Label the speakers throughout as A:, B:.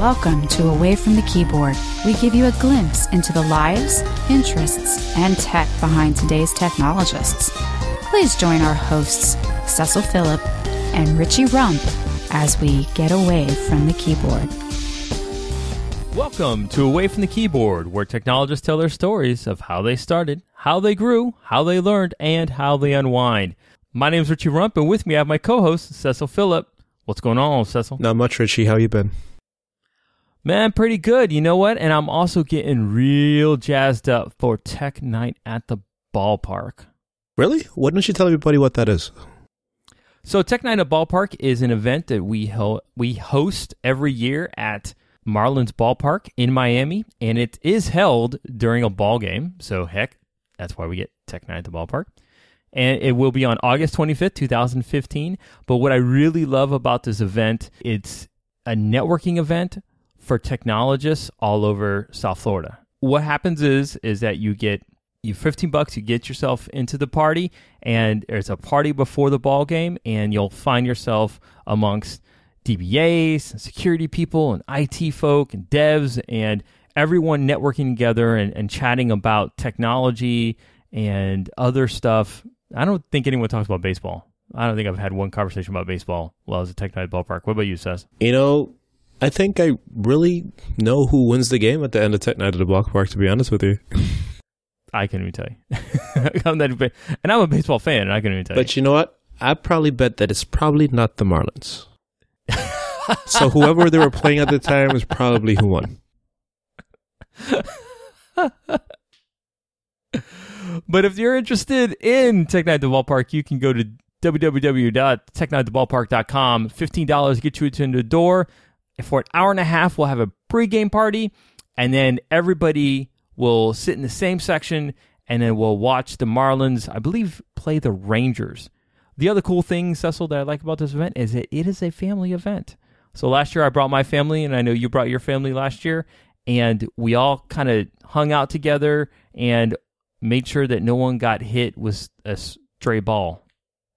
A: Welcome to Away from the Keyboard. We give you a glimpse into the lives, interests, and tech behind today's technologists. Please join our hosts, Cecil Phillip and Richie Rump, as we get away from the keyboard.
B: Welcome to Away from the Keyboard, where technologists tell their stories of how they started, how they grew, how they learned, and how they unwind. My name is Richie Rump, and with me I have my co-host, Cecil Phillip. What's going on, Cecil?
C: Not much, Richie. How you been?
B: Man, pretty good. You know what? And I'm also getting real jazzed up for Tech Night at the ballpark.
C: Really? Why don't you tell everybody what that is?
B: So, Tech Night at the Ballpark is an event that we ho- we host every year at Marlins Ballpark in Miami, and it is held during a ball game. So, heck, that's why we get Tech Night at the Ballpark. And it will be on August 25th, 2015. But what I really love about this event, it's a networking event for technologists all over South Florida. What happens is is that you get you 15 bucks you get yourself into the party and there's a party before the ball game and you'll find yourself amongst DBAs and security people and IT folk and devs and everyone networking together and, and chatting about technology and other stuff. I don't think anyone talks about baseball. I don't think I've had one conversation about baseball while I was at Tech Night Ballpark. What about you, Seth?
C: You know, I think I really know who wins the game at the end of Tech Night at the Ballpark, to be honest with you.
B: I can't even tell you. I'm not, and I'm a baseball fan, and I can't even tell
C: but you. But you know what? I probably bet that it's probably not the Marlins. so whoever they were playing at the time is probably who won.
B: but if you're interested in Tech Night at the Ballpark, you can go to www.technighttheballpark.com. $15 get you into the door. For an hour and a half, we'll have a pregame party, and then everybody will sit in the same section, and then we'll watch the Marlins, I believe, play the Rangers. The other cool thing, Cecil, that I like about this event is that it is a family event. So last year I brought my family, and I know you brought your family last year, and we all kind of hung out together and made sure that no one got hit with a stray ball.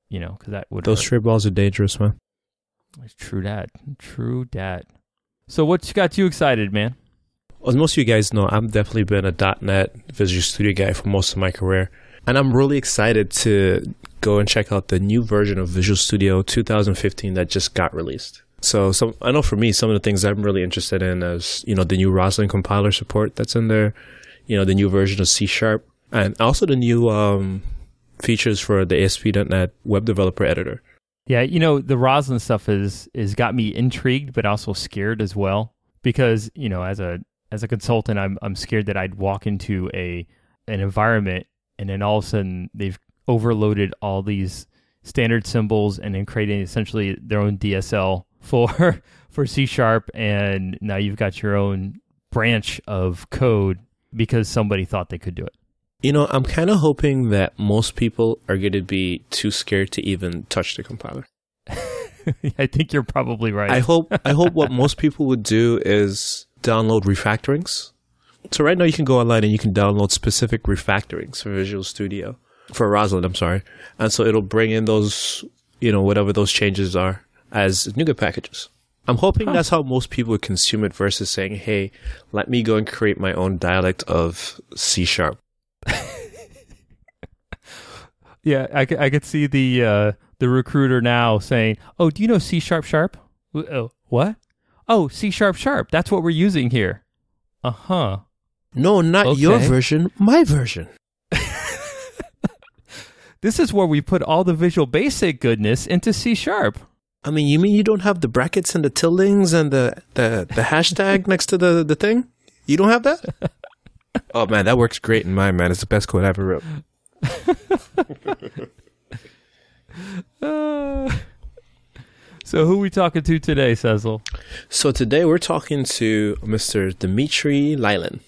B: You know, because that would
C: those
B: hurt.
C: stray balls are dangerous, man.
B: It's true that. True that. So what got you excited, man?
C: As most of you guys know, I've definitely been a .NET Visual Studio guy for most of my career. And I'm really excited to go and check out the new version of Visual Studio 2015 that just got released. So some, I know for me, some of the things I'm really interested in is, you know, the new Roslyn compiler support that's in there, you know, the new version of C Sharp, and also the new um, features for the ASP.NET Web Developer Editor.
B: Yeah, you know, the Roslyn stuff is is got me intrigued but also scared as well because, you know, as a as a consultant, I'm I'm scared that I'd walk into a an environment and then all of a sudden they've overloaded all these standard symbols and then creating essentially their own DSL for for C sharp and now you've got your own branch of code because somebody thought they could do it.
C: You know, I'm kind of hoping that most people are going to be too scared to even touch the compiler.
B: I think you're probably right.
C: I hope I hope what most people would do is download refactorings. So right now you can go online and you can download specific refactorings for Visual Studio for Roslyn, I'm sorry. And so it'll bring in those, you know, whatever those changes are as NuGet packages. I'm hoping huh. that's how most people would consume it versus saying, "Hey, let me go and create my own dialect of C sharp."
B: Yeah, I, I could see the uh, the recruiter now saying, "Oh, do you know C sharp sharp? Oh, what? Oh, C sharp sharp. That's what we're using here." Uh huh.
C: No, not okay. your version. My version.
B: this is where we put all the Visual Basic goodness into C sharp.
C: I mean, you mean you don't have the brackets and the tildings and the the, the hashtag next to the, the thing? You don't have that? oh man, that works great in mine, man. It's the best code I ever wrote.
B: Uh, so who we talking to today, Cecil?
C: So today we're talking to Mr. Dmitry Lyalin.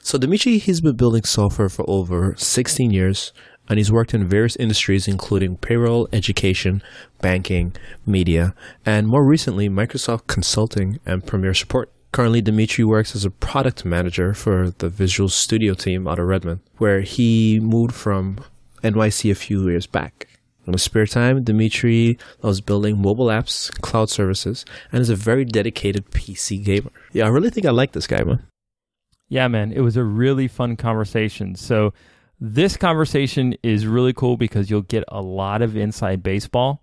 C: So Dmitry, he's been building software for over 16 years, and he's worked in various industries including payroll, education, banking, media, and more recently Microsoft Consulting and Premier Support. Currently, Dmitry works as a product manager for the Visual Studio team out of Redmond, where he moved from NYC a few years back. In his spare time, Dmitry loves building mobile apps, cloud services, and is a very dedicated PC gamer. Yeah, I really think I like this guy, man.
B: Yeah, man, it was a really fun conversation. So, this conversation is really cool because you'll get a lot of inside baseball,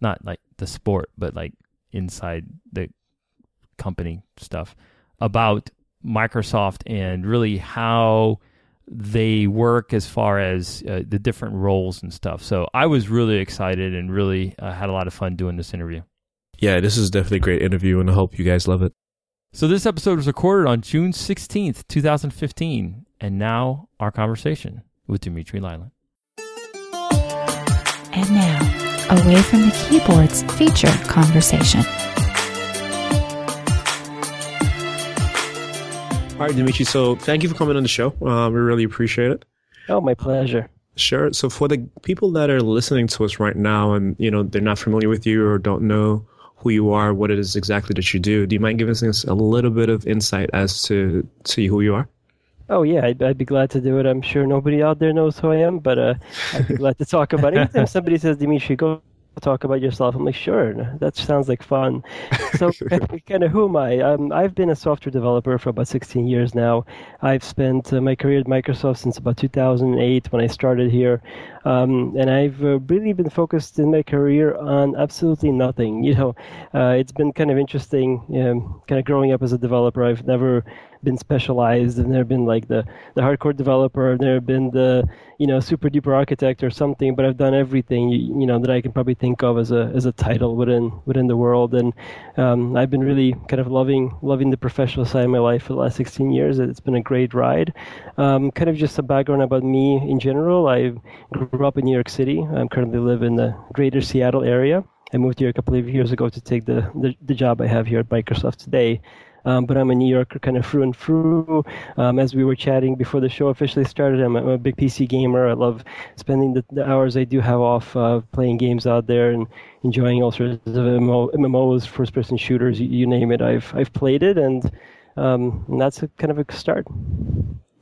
B: not like the sport, but like inside the company stuff about Microsoft and really how they work as far as uh, the different roles and stuff. So I was really excited and really uh, had a lot of fun doing this interview.
C: Yeah, this is definitely a great interview, and I hope you guys love it.
B: So this episode was recorded on June 16th, 2015, and now our conversation with Dmitry Lyalin.
A: And now, away from the keyboards feature conversation.
C: All right, Dmitry. So thank you for coming on the show. Uh, we really appreciate it.
D: Oh, my pleasure.
C: Sure. So for the people that are listening to us right now, and you know they're not familiar with you or don't know who you are, what it is exactly that you do, do you mind giving us a little bit of insight as to to who you are?
D: Oh yeah, I'd, I'd, be glad to do it. I'm sure nobody out there knows who I am, but uh, I'd be glad to talk about it. Anytime somebody says Dmitry, go talk about yourself. I'm like, sure, that sounds like fun. So, kind of, who am I? Um, I've been a software developer for about 16 years now. I've spent uh, my career at Microsoft since about 2008 when I started here, um, and I've uh, really been focused in my career on absolutely nothing. You know, uh, it's been kind of interesting, um, kind of growing up as a developer. I've never been specialized. I've never been like the, the hardcore developer. I've never been the you know super duper architect or something. But I've done everything you, you know that I can probably think of as a as a title within within the world. And um, I've been really kind of loving loving the professional side of my life for the last 16 years. It's been a great ride. Um, kind of just a background about me in general. I grew up in New York City. I currently live in the greater Seattle area. I moved here a couple of years ago to take the, the, the job I have here at Microsoft today. Um, but I'm a New Yorker kind of through and through. Um, as we were chatting before the show officially started, I'm a, I'm a big PC gamer. I love spending the, the hours I do have off uh, playing games out there and enjoying all sorts of MMO, MMOs, first-person shooters, you, you, name it. I've I've played it, and, um, and that's a kind of a start.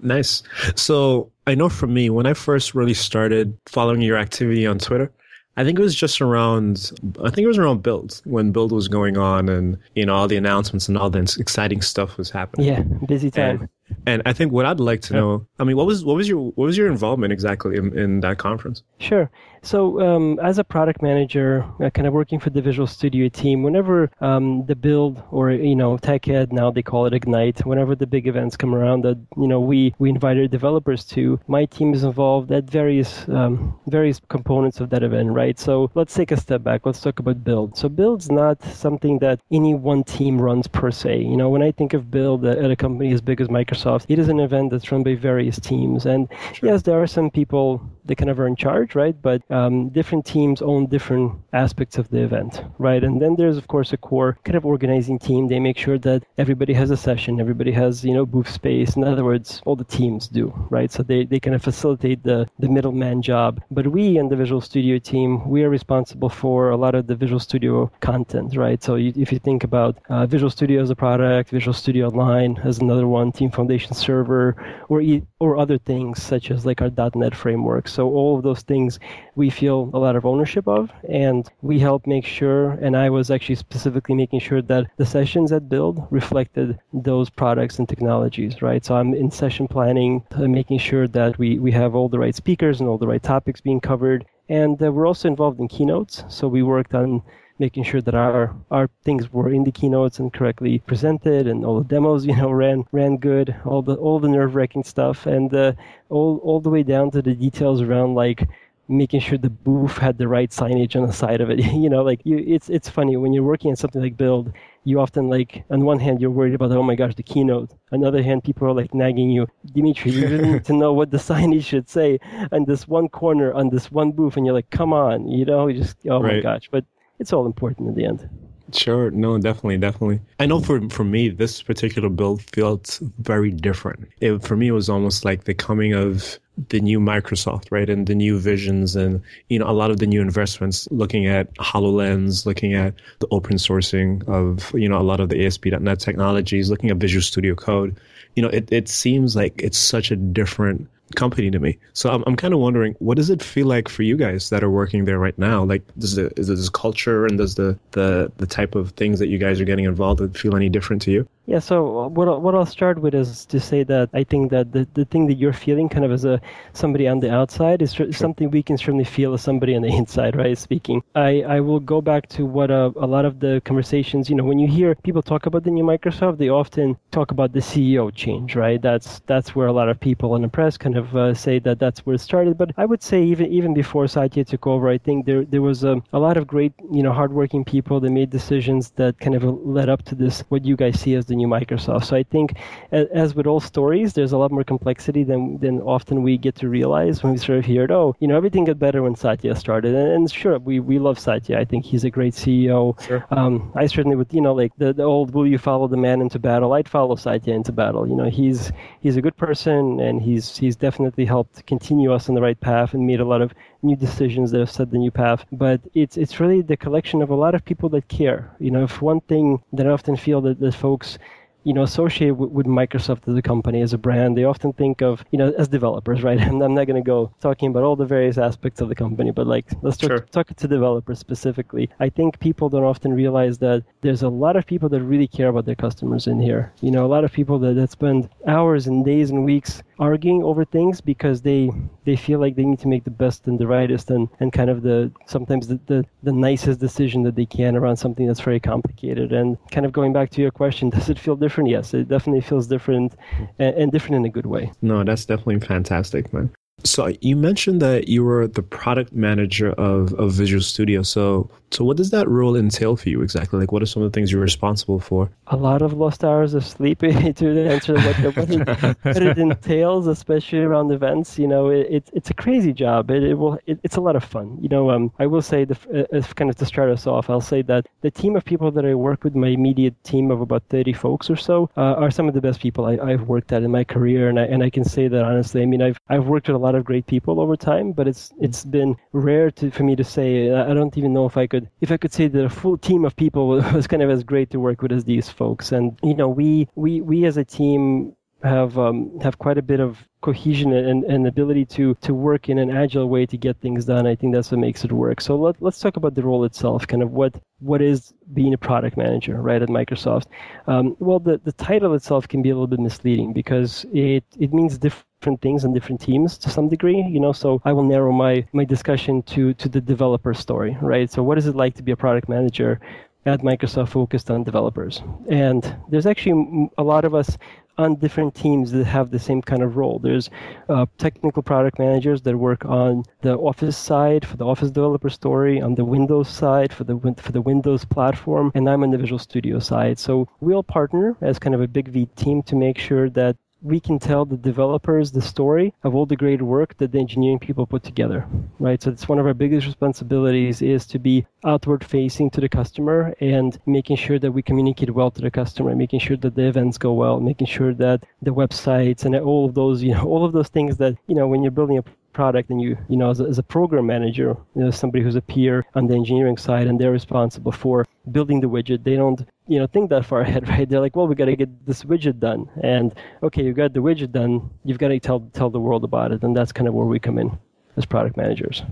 C: Nice. So I know for me, when I first really started following your activity on Twitter, I think it was just around. I think it was around Build when Build was going on, and you know all the announcements and all the exciting stuff was happening.
D: Yeah, busy time.
C: And, and I think what I'd like to know. I mean, what was what was your what was your involvement exactly in, in that conference?
D: Sure. So, um, as a product manager, uh, kind of working for the Visual Studio team, whenever um, the build or you know TechEd now they call it Ignite, whenever the big events come around that you know we we invited developers to, my team is involved at various um, various components of that event, right? So let's take a step back. Let's talk about build. So build's not something that any one team runs per se. You know, when I think of build at a company as big as Microsoft, it is an event that's run by various teams, and sure. yes, there are some people that kind of are in charge, right? But um, different teams own different aspects of the event, right? And then there's of course a core kind of organizing team. They make sure that everybody has a session, everybody has you know booth space. In other words, all the teams do, right? So they, they kind of facilitate the the middleman job. But we and the Visual Studio team, we are responsible for a lot of the Visual Studio content, right? So you, if you think about uh, Visual Studio as a product, Visual Studio Online as another one, Team Foundation Server, or or other things such as like our .NET framework. So all of those things we feel a lot of ownership of, and we help make sure. And I was actually specifically making sure that the sessions at Build reflected those products and technologies, right? So I'm in session planning, uh, making sure that we we have all the right speakers and all the right topics being covered. And uh, we're also involved in keynotes. So we worked on making sure that our our things were in the keynotes and correctly presented, and all the demos, you know, ran ran good. All the all the nerve wracking stuff, and uh, all all the way down to the details around like making sure the booth had the right signage on the side of it. you know, like you, it's it's funny when you're working on something like build. You often like on one hand you're worried about oh my gosh the keynote. On the other hand, people are like nagging you, Dmitry, you really need to know what the signage should say on this one corner on this one booth, and you're like, come on, you know, you just oh right. my gosh. But it's all important in the end.
C: Sure, no, definitely, definitely. I know for for me, this particular build felt very different. It, for me, it was almost like the coming of the new Microsoft, right, and the new visions, and you know, a lot of the new investments. Looking at Hololens, looking at the open sourcing of you know a lot of the ASP.NET technologies, looking at Visual Studio Code. You know, it it seems like it's such a different company to me. So I'm, I'm kind of wondering, what does it feel like for you guys that are working there right now? Like, does the is this culture and does the the the type of things that you guys are getting involved with feel any different to you?
D: Yeah, so uh, what I'll, what I'll start with is to say that I think that the, the thing that you're feeling kind of as a somebody on the outside is sure. something we can certainly feel as somebody on the inside, right? Speaking, I, I will go back to what a, uh, a lot of the conversations, you know, when you hear people talk about the new Microsoft, they often talk about the CEO change, right? That's that's where a lot of people in the press kind of uh, say that that's where it started. But I would say even even before Satya took over, I think there there was a, um, a lot of great, you know, hardworking people that made decisions that kind of led up to this what you guys see as the new Microsoft. So I think, as with all stories, there's a lot more complexity than than often we get to realize when we sort of hear it. Oh, you know, everything got better when Satya started, and, and sure, we we love Satya. I think he's a great CEO.
C: Sure.
D: Um, I certainly would, you know, like the, the old "Will you follow the man into battle?" I'd follow Satya into battle. You know, he's he's a good person, and he's he's definitely helped continue us on the right path and made a lot of new decisions that have set the new path. But it's it's really the collection of a lot of people that care. You know, if one thing that I often feel that, that folks you know, associate with, with, Microsoft as a company, as a brand, they often think of, you know, as developers, right? And I'm not going to go talking about all the various aspects of the company, but like, let's talk, sure. talk to developers specifically. I think people don't often realize that there's a lot of people that really care about their customers in here. You know, a lot of people that, that spend hours and days and weeks arguing over things because they they feel like they need to make the best and the rightest and, and kind of the sometimes the, the, the nicest decision that they can around something that's very complicated. And kind of going back to your question, does it feel different? Yes, it definitely feels different mm-hmm. and, and different in a good way.
C: No, that's definitely fantastic, man. So you mentioned that you were the product manager of, of Visual Studio. So so what does that role entail for you exactly? Like what are some of the things you're responsible for?
D: A lot of lost hours of sleep to answer what, what, it, what it entails, especially around events. You know, it, it it's a crazy job. It, it will it, it's a lot of fun. You know, um, I will say the uh, kind of to start us off, I'll say that the team of people that I work with, my immediate team of about 30 folks or so, uh, are some of the best people I, have worked at in my career, and I and I can say that honestly. I mean, I've I've worked with a lot of great people over time, but it's it's been rare to, for me to say. I don't even know if I could could, if I could say that a full team of people was kind of as great to work with as these folks. And you know, we we we as a team have um, have quite a bit of cohesion and, and ability to to work in an agile way to get things done. I think that's what makes it work. So let, let's talk about the role itself. Kind of what what is being a product manager, right, at Microsoft? Um, well, the, the title itself can be a little bit misleading because it it means different different things and different teams to some degree you know so i will narrow my my discussion to to the developer story right so what is it like to be a product manager at Microsoft focused on developers. And there's actually a lot of us on different teams that have the same kind of role. There's uh, technical product managers that work on the Office side for the Office developer story, on the Windows side for the for the Windows platform, and I'm on the Visual Studio side. So we all partner as kind of a big V team to make sure that we can tell the developers the story of all the great work that the engineering people put together right? So it's one of our biggest responsibilities is to be outward facing to the customer and making sure that we communicate well to the customer making sure that the events go well making sure that the websites and all of those you know all of those things that you know when you're building a product and you you know as a, as a program manager you know somebody who's a peer on the engineering side and they're responsible for building the widget they don't you know think that far ahead right they're like well we got to get this widget done and okay you got the widget done you've got to tell tell the world about it and that's kind of where we come in as product managers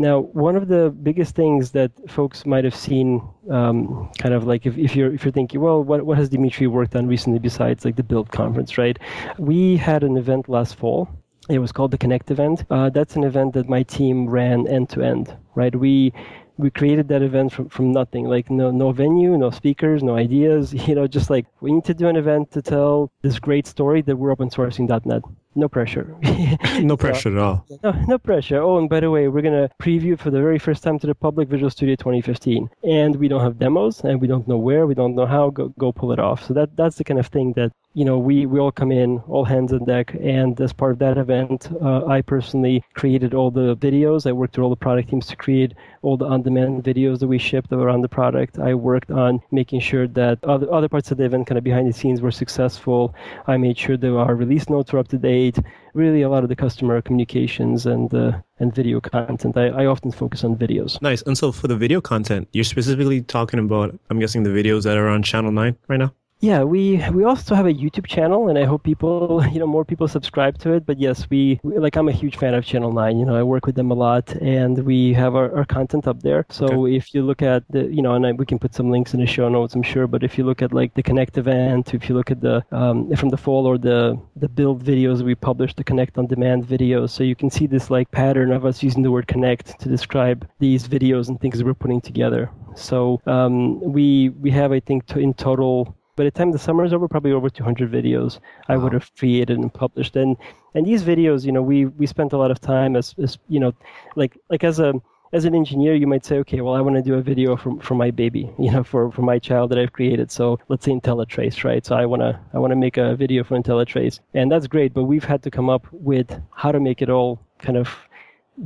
D: now, one of the biggest things that folks might have seen, um, kind of like if, if you're if you're thinking, well, what what has Dmitry worked on recently besides like the Build conference, right? We had an event last fall it was called the Connect event. Uh, that's an event that my team ran end to end, right? We we created that event from, from nothing, like no no venue, no speakers, no ideas. You know, just like we need to do an event to tell this great story that we're open sourcing dot .NET no pressure.
C: no pressure so, at all.
D: No, no pressure. Oh, and by the way, we're gonna preview for the very first time to the public Visual Studio 2015, and we don't have demos, and we don't know where, we don't know how. Go go pull it off. So that that's the kind of thing that you know we we all come in, all hands on deck, and as part of that event, uh, I personally created all the videos. I worked with all the product teams to create all the on-demand videos that we shipped around the product. I worked on making sure that other other parts of the event, kind of behind the scenes, were successful. I made sure that our release notes were up to date really a lot of the customer communications and uh, and video content. I, I often focus on videos.
C: Nice. And so for the video content, you're specifically talking about, I'm guessing, the videos that are on Channel 9 right now?
D: Yeah, we we also have a YouTube channel, and I hope people, you know, more people subscribe to it. But yes, we, we like I'm a huge fan of Channel Nine. You know, I work with them a lot, and we have our, our content up there. So okay. if you look at the, you know, and I, we can put some links in the show notes, I'm sure. But if you look at like the Connect event, if you look at the um, from the fall or the the build videos we published, the Connect on Demand videos, so you can see this like pattern of us using the word Connect to describe these videos and things that we're putting together. So um, we we have I think in total by the time the summer is over, probably over 200 videos I would have created and published. And and these videos, you know, we we spent a lot of time as, as you know, like like as a as an engineer, you might say, okay, well, I want to do a video for, for my baby, you know, for, for my child that I've created. So let's say IntelliTrace, right? So I want to I want to make a video for IntelliTrace, and that's great. But we've had to come up with how to make it all kind of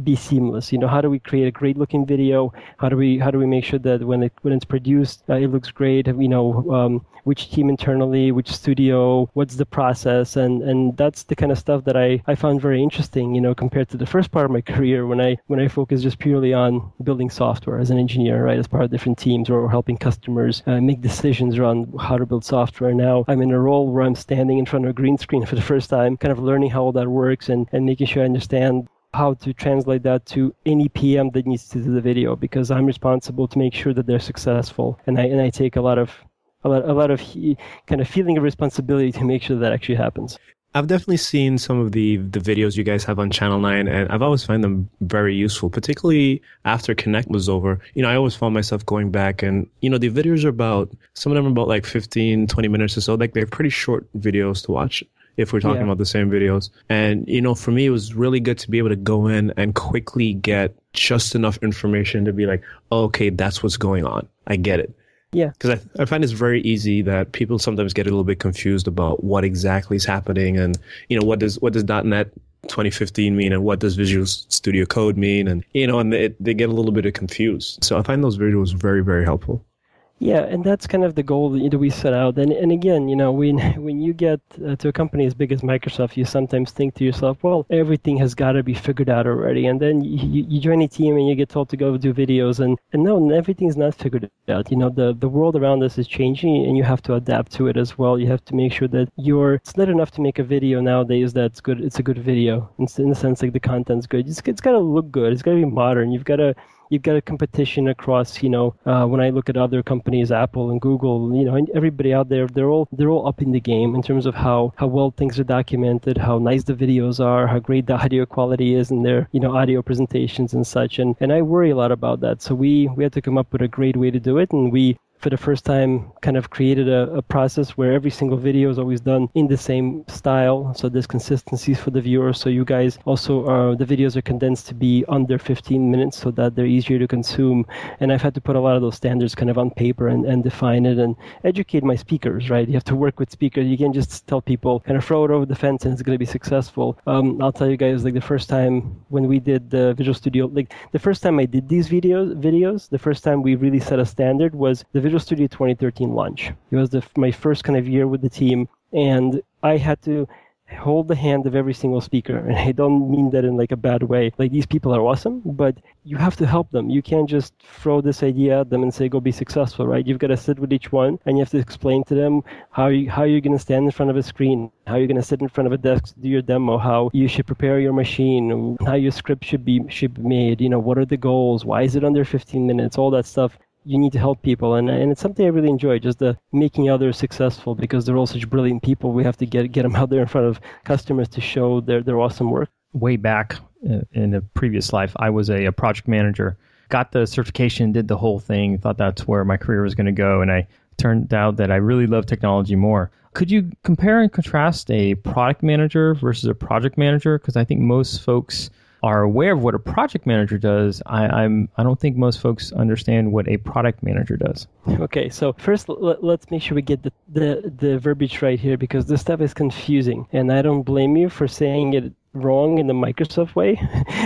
D: be seamless. You know, how do we create a great looking video? How do we how do we make sure that when it when it's produced, uh, it looks great? You know, um, which team internally, which studio, what's the process, and and that's the kind of stuff that I, I found very interesting. You know, compared to the first part of my career when I when I focused just purely on building software as an engineer, right, as part of different teams or helping customers uh, make decisions around how to build software. Now I'm in a role where I'm standing in front of a green screen for the first time, kind of learning how all that works and and making sure I understand how to translate that to any PM that needs to do the video because I'm responsible to make sure that they're successful, and I and I take a lot of a lot a lot of he, kind of feeling of responsibility to make sure that actually happens.
C: I've definitely seen some of the the videos you guys have on Channel Nine, and I've always found them very useful. Particularly after Connect was over, you know, I always found myself going back, and you know, the videos are about some of them are about like 15, 20 minutes or so. Like they're pretty short videos to watch if we're talking yeah. about the same videos. And, you know, for me, it was really good to be able to go in and quickly get just enough information to be like, oh, okay, that's what's going on. I get it.
D: Yeah.
C: Because I, I find it's very easy that people sometimes get a little bit confused about what exactly is happening and, you know, what does, what does .NET 2015 mean and what does Visual Studio Code mean? And, you know, and they, they get a little bit confused. So I find those videos very, very helpful.
D: Yeah, and that's kind of the goal that we set out. And and again, you know, when when you get uh, to a company as big as Microsoft, you sometimes think to yourself, well, everything has got to be figured out already. And then you, you join a team and you get told to go do videos, and and no, everything's not figured out. You know, the the world around us is changing, and you have to adapt to it as well. You have to make sure that you're. It's not enough to make a video nowadays that's good. It's a good video. It's in the sense like the content's good. It's it's got to look good. It's got to be modern. You've got to you've got a competition across, you know, uh, when I look at other companies, Apple and Google, you know, and everybody out there, they're all they're all up in the game in terms of how how well things are documented, how nice the videos are, how great the audio quality is in their you know audio presentations and such. And and I worry a lot about that. So we we had to come up with a great way to do it, and we for the first time kind of created a, a, process where every single video is always done in the same style. So there's consistencies for the viewer so you guys also the videos are condensed to be under 15 minutes so that they're easier to consume. And i've had to put a lot of those standards kind of on paper and, and define it and educate my speakers right? You have to work with speakers. You can't just tell people kind of throw it over the fence and it's going to be successful. Um, i'll tell you guys like the first time when we did the visual studio like the first time i did these videos videos the first time we really set a standard was the Visual Studio 2013 launch. It was the, my first kind of year with the team, and I had to hold the hand of every single speaker. And I don't mean that in like a bad way. Like these people are awesome, but you have to help them. You can't just throw this idea at them and say, go be successful, right? You've got to sit with each one and you have to explain to them how, you, how you're going to stand in front of a screen, how you're going to sit in front of a desk to do your demo, how you should prepare your machine, how your script should be, should be made, you know, what are the goals? Why is it under 15 minutes? All that stuff you need to help people. And, and it's something i really enjoy just the making others successful because they're all such brilliant people. We have to get get them out there in front of customers to show their, their awesome work.
B: Way back uh, in a previous life i was a, a project manager. Got the certification did the whole thing thought that's where my career was going to go and i turned out that i really love technology more. Could you compare and contrast a product manager versus a project manager? Because i think most folks are aware of what a project manager does, I, I'm I don't think most folks understand what a product manager does.
D: Okay, so first let, us make sure we get the, the the verbiage right here because this stuff is confusing, and I don't blame you for saying it wrong in the Microsoft way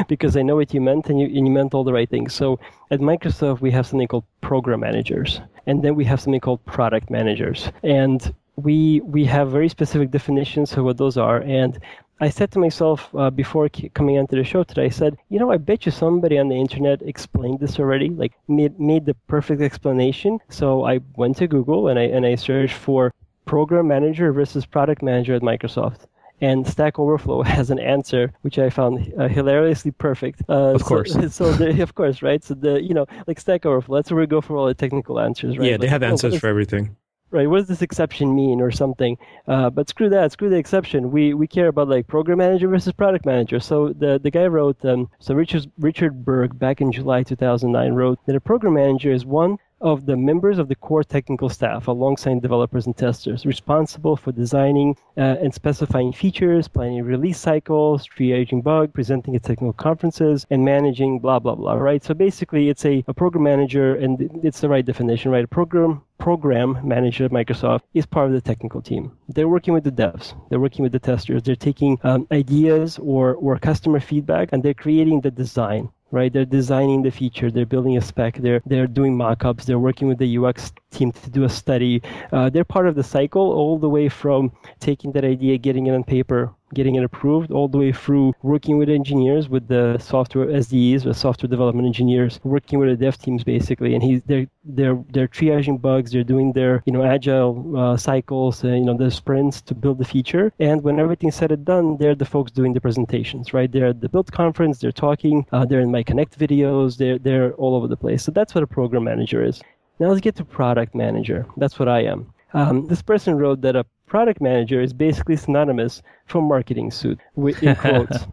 D: because I know what you meant and you, and you meant all the right things. So at Microsoft, we have something called program managers, and then we have something called product managers. And we we have very specific definitions of what those are. And I said to myself uh, before coming onto the show today, I said, you know, I bet you somebody on the internet explained this already, like made, made the perfect explanation. So I went to Google and I, and I searched for program manager versus product manager at Microsoft. And Stack Overflow has an answer which I found uh, hilariously perfect.
C: Uh, of course.
D: So, so the, of course, right? So the you know like Stack Overflow, that's where we go for all the technical answers, right?
C: Yeah, they
D: like,
C: have oh, answers for everything
D: right what does this exception mean or something? Uh, but screw that screw the exception. We we care about like program manager versus product manager. So the the guy wrote um, so richard richard berg back in july 2009 wrote that a program manager is one of the members of the core technical staff alongside developers and testers responsible for designing uh, and specifying features, planning release cycles, triaging bugs, presenting at technical conferences, and managing blah, blah, blah, right? So basically, it's a, a program manager, and it's the right definition, right? A program program manager at Microsoft is part of the technical team. They're working with the devs, they're working with the testers, they're taking um, ideas or, or customer feedback, and they're creating the design right? They're designing the feature, they're building a spec, they're they're doing mock-ups, they're working with the UX team to do a study. Uh, they're part of the cycle all the way from taking that idea, getting it on paper, getting it approved all the way through working with engineers, with the software SDEs, the software development engineers, working with the dev teams basically, and he's they're they're they're triaging bugs, they're doing their you know agile uh, cycles, uh, you know the sprints to build the feature, and when everything's said and done, they're the folks doing the presentations, right? They're at the build conference, they're talking, uh, they're in my Connect videos, they're they're all over the place. So that's what a program manager is. Now let's get to product manager. That's what I am. Um, this person wrote that a product manager is basically synonymous for marketing suit in quotes.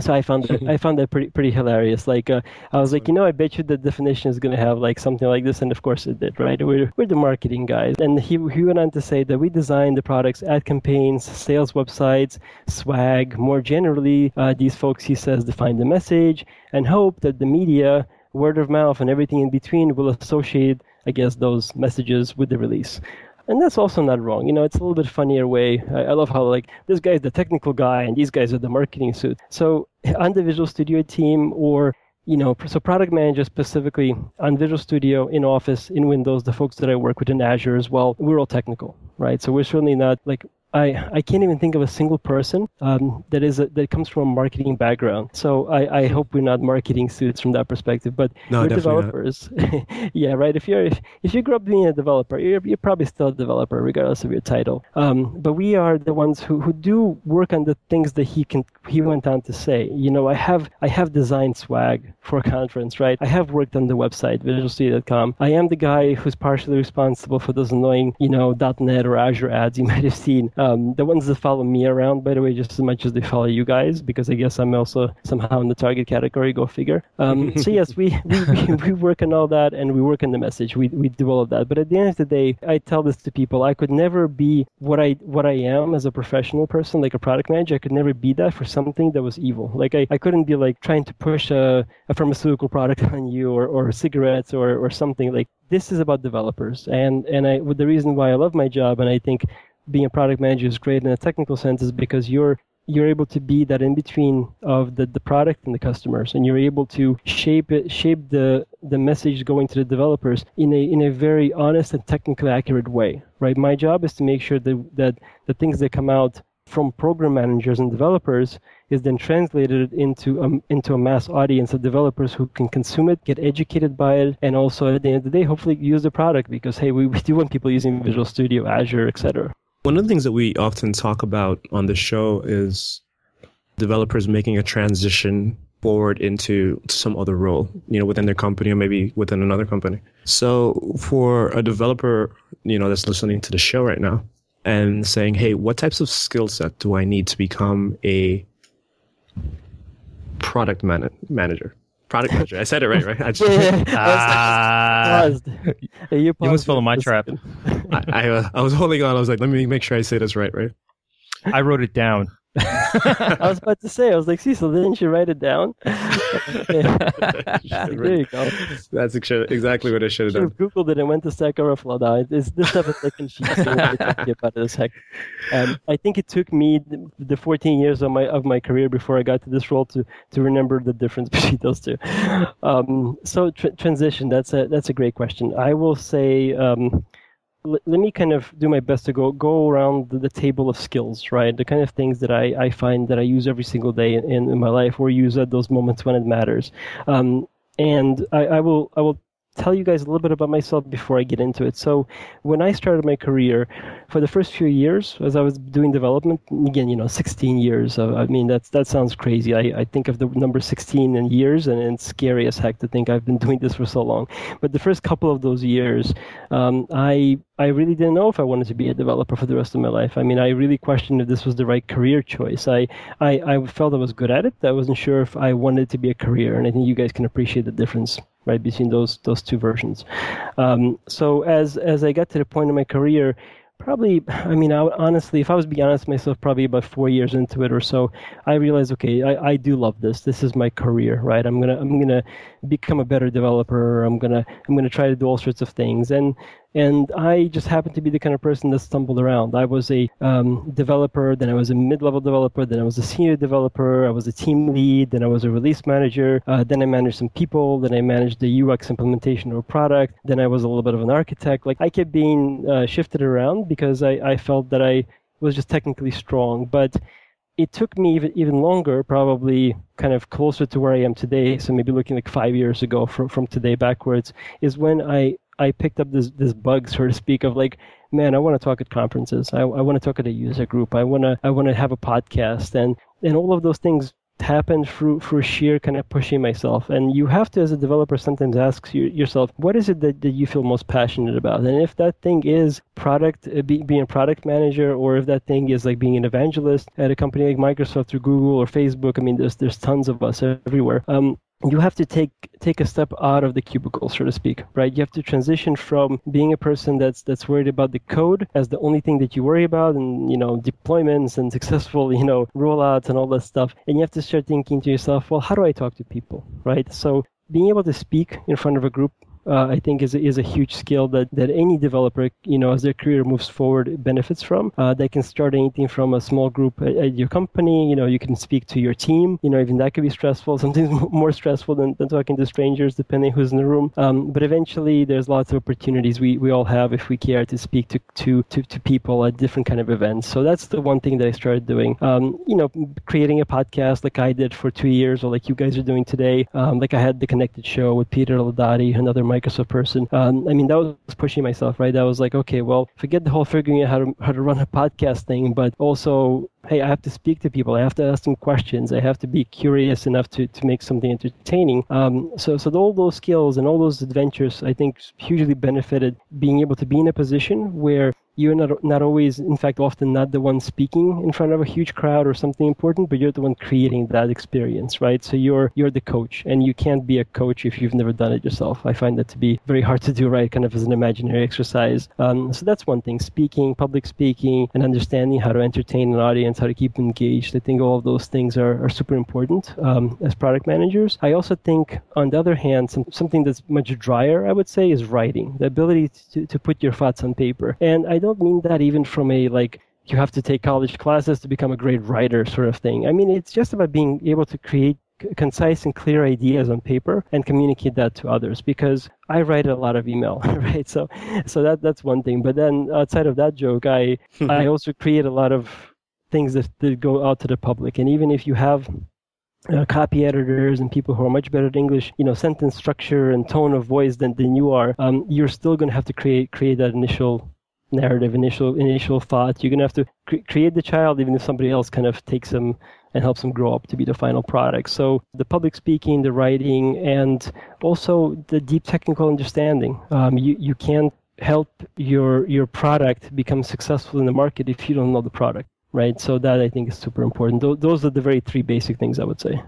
D: so I found that, I found that pretty pretty hilarious. Like uh, I was like, you know, I bet you the definition is going to have like something like this, and of course it did, right? We're we're the marketing guys, and he he went on to say that we design the products, ad campaigns, sales websites, swag. More generally, uh, these folks, he says, define the message and hope that the media, word of mouth, and everything in between will associate, I guess, those messages with the release and that's also not wrong. You know, it's a little bit funnier way. I, I, love how like this guy's the technical guy and these guys are the marketing suit. So on the Visual Studio team or you know, so product managers specifically on Visual Studio, in Office, in Windows, the folks that I work with in Azure as well, we're all technical, right? So we're certainly not like I, I can't even think of a single person um, that is a, that comes from a marketing background. So I, I hope we're not marketing suits from that perspective. But
C: no,
D: we're developers. yeah, right. If you're if, if you grew up being a developer, you're, you're probably still a developer regardless of your title. Um, but we are the ones who, who do work on the things that he can he went on to say. You know, I have I have designed swag for a conference, right? I have worked on the website visualstudio.com. I am the guy who's partially responsible for those annoying you know .NET or Azure ads you might have seen. Um, the ones that follow me around, by the way, just as much as they follow you guys, because I guess I'm also somehow in the target category. Go figure. Um, so yes, we, we, we, we work on all that, and we work on the message. We we do all of that. But at the end of the day, I tell this to people: I could never be what I what I am as a professional person, like a product manager. I could never be that for something that was evil. Like I, I couldn't be like trying to push a, a pharmaceutical product on you or, or cigarettes or, or something like this is about developers and and I the reason why I love my job and I think being a product manager is great in a technical sense is because you're you're able to be that in between of the, the product and the customers and you're able to shape it shape the the message going to the developers in a in a very honest and technically accurate way right my job is to make sure that that the things that come out from program managers and developers is then translated into a, into a mass audience of developers who can consume it, get educated by it, and also at the end of the day, hopefully use the product because hey, we, we do want people using Visual Studio, Azure, etc.
C: One of the things that we often talk about on the show is developers making a transition forward into some other role, you know, within their company or maybe within another company. So for a developer, you know, that's listening to the show right now and saying, "Hey, what types of skill set do I need to become a product man- manager?" Product manager. I said it right, right? I just,
B: yeah, uh, you, you almost fell in my trap.
C: I, I, uh, I was holding on. I was like, let me make sure I say this right, right?
B: I wrote it down.
D: I was about to say, I was like, Cecil, didn't you write it down? there you go.
C: That's exactly what I should have done.
D: Googled it and went to Overflow. Now it's this stuff is second sheet. talking about this heck. Um, I think it took me the, the 14 years of my of my career before I got to this role to to remember the difference between those two. Um, so tr- transition. That's a that's a great question. I will say. Um, let, me kind of do my best to go go around the, the, table of skills, right? The kind of things that I, I find that I use every single day in, in my life or use at those moments when it matters. Um, and I, I will I will tell you guys a little bit about myself before I get into it. So, when I started my career, for the first few years, as I was doing development, again, you know, 16 years. I mean, that's that sounds crazy. I, I think of the number 16 in years, and it's scary as heck to think I've been doing this for so long. But the first couple of those years, um, I I really didn't know if I wanted to be a developer for the rest of my life. I mean, I really questioned if this was the right career choice. I, I, I felt I was good at it. I wasn't sure if I wanted to be a career, and I think you guys can appreciate the difference right between those those two versions. Um, so as as I got to the point in my career probably i mean I, honestly if i was being honest myself probably about four years into it or so i realized okay I, I do love this. This is my career right? I'm gonna i'm gonna become a better developer. I'm gonna i'm gonna try to do all sorts of things. And and I just happened to be the kind of person that stumbled around. I was a um, developer, then I was a mid-level developer, then I was a senior developer, I was a team lead, then I was a release manager, uh, then I managed some people, then I managed the UX implementation of a product, then I was a little bit of an architect. Like I kept being uh, shifted around because I, I felt that I was just technically strong, but it took me even, even longer, probably kind of closer to where I am today. So maybe looking like five years ago from, from today backwards is when I I picked up this this bug, so to speak, of like, man, I want to talk at conferences. I, I want to talk at a user group. I want to I want to have a podcast, and and all of those things happened through through sheer kind of pushing myself. And you have to, as a developer, sometimes ask you, yourself, what is it that, that you feel most passionate about? And if that thing is product, uh, be, being a product manager, or if that thing is like being an evangelist at a company like Microsoft or Google or Facebook, I mean, there's there's tons of us everywhere. Um, you have to take take a step out of the cubicle, so to speak, right? You have to transition from being a person that's that's worried about the code as the only thing that you worry about, and you know deployments and successful you know rollouts and all that stuff, and you have to start thinking to yourself, well, how do I talk to people, right? So being able to speak in front of a group uh, I think is is a huge skill that, that any developer, you know, as their career moves forward, benefits from. Uh, they can start anything from a small group at, at, your company. You know, you can speak to your team. You know, even that could be stressful. Sometimes more stressful than, than talking to strangers, depending who's in the room. Um, but eventually, there's lots of opportunities we, we all have if we care to speak to, to, to, to people at different kind of events. So that's the one thing that I started doing. Um, you know, creating a podcast like I did for two years, or like you guys are doing today. Um, like I had the Connected Show with Peter Laudati, another Microsoft person. Um, I mean, that was pushing myself, right? That was like, okay, well, forget the whole figuring out how to how to run a podcast thing, but also, hey, I have to speak to people. I have to ask them questions. I have to be curious enough to, to make something entertaining. Um, so, so all those skills and all those adventures, I think, hugely benefited being able to be in a position where you're not not always, in fact, often not the one speaking in front of a huge crowd or something important, but you're the one creating that experience, right? So you're you're the coach, and you can't be a coach if you've never done it yourself. I find that to be very hard to do, right? Kind of as an imaginary exercise. Um, so that's one thing: speaking, public speaking, and understanding how to entertain an audience, how to keep engaged. I think all of those things are, are super important um, as product managers. I also think, on the other hand, some, something that's much drier, I would say, is writing. The ability to, to put your thoughts on paper. And I don't don't mean that even from a like you have to take college classes to become a great writer sort of thing. I mean, it's just about being able to create concise and clear ideas on paper and communicate that to others because I write a lot of email, right? So, so that that's one thing. But then outside of that joke, I I also create a lot of things that, that go out to the public. And even if you have uh, copy editors and people who are much better at English, you know, sentence structure and tone of voice than, than you are, um, you're still going to have to create create that initial narrative, initial initial thought. You're gonna have to cre- create the child, even if somebody else kind of takes them and helps them grow up to be the final product. So the public speaking, the writing, and also the deep technical understanding. Um, you you can't help your your product become successful in the market if you don't know the product, right? So that I think is super important. Th- those are the very three basic things I would say.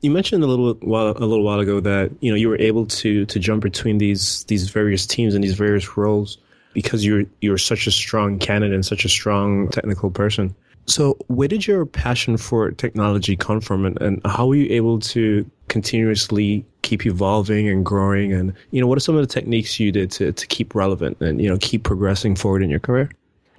C: You mentioned a little while a little while ago that you know you were able to to jump between these these various teams and these various roles because you're you're such a strong candidate and such a strong technical person. So, where did your passion for technology come from, and, and how were you able to continuously keep evolving and growing? And you know, what are some of the techniques you did to to keep relevant and you know keep progressing forward in your career?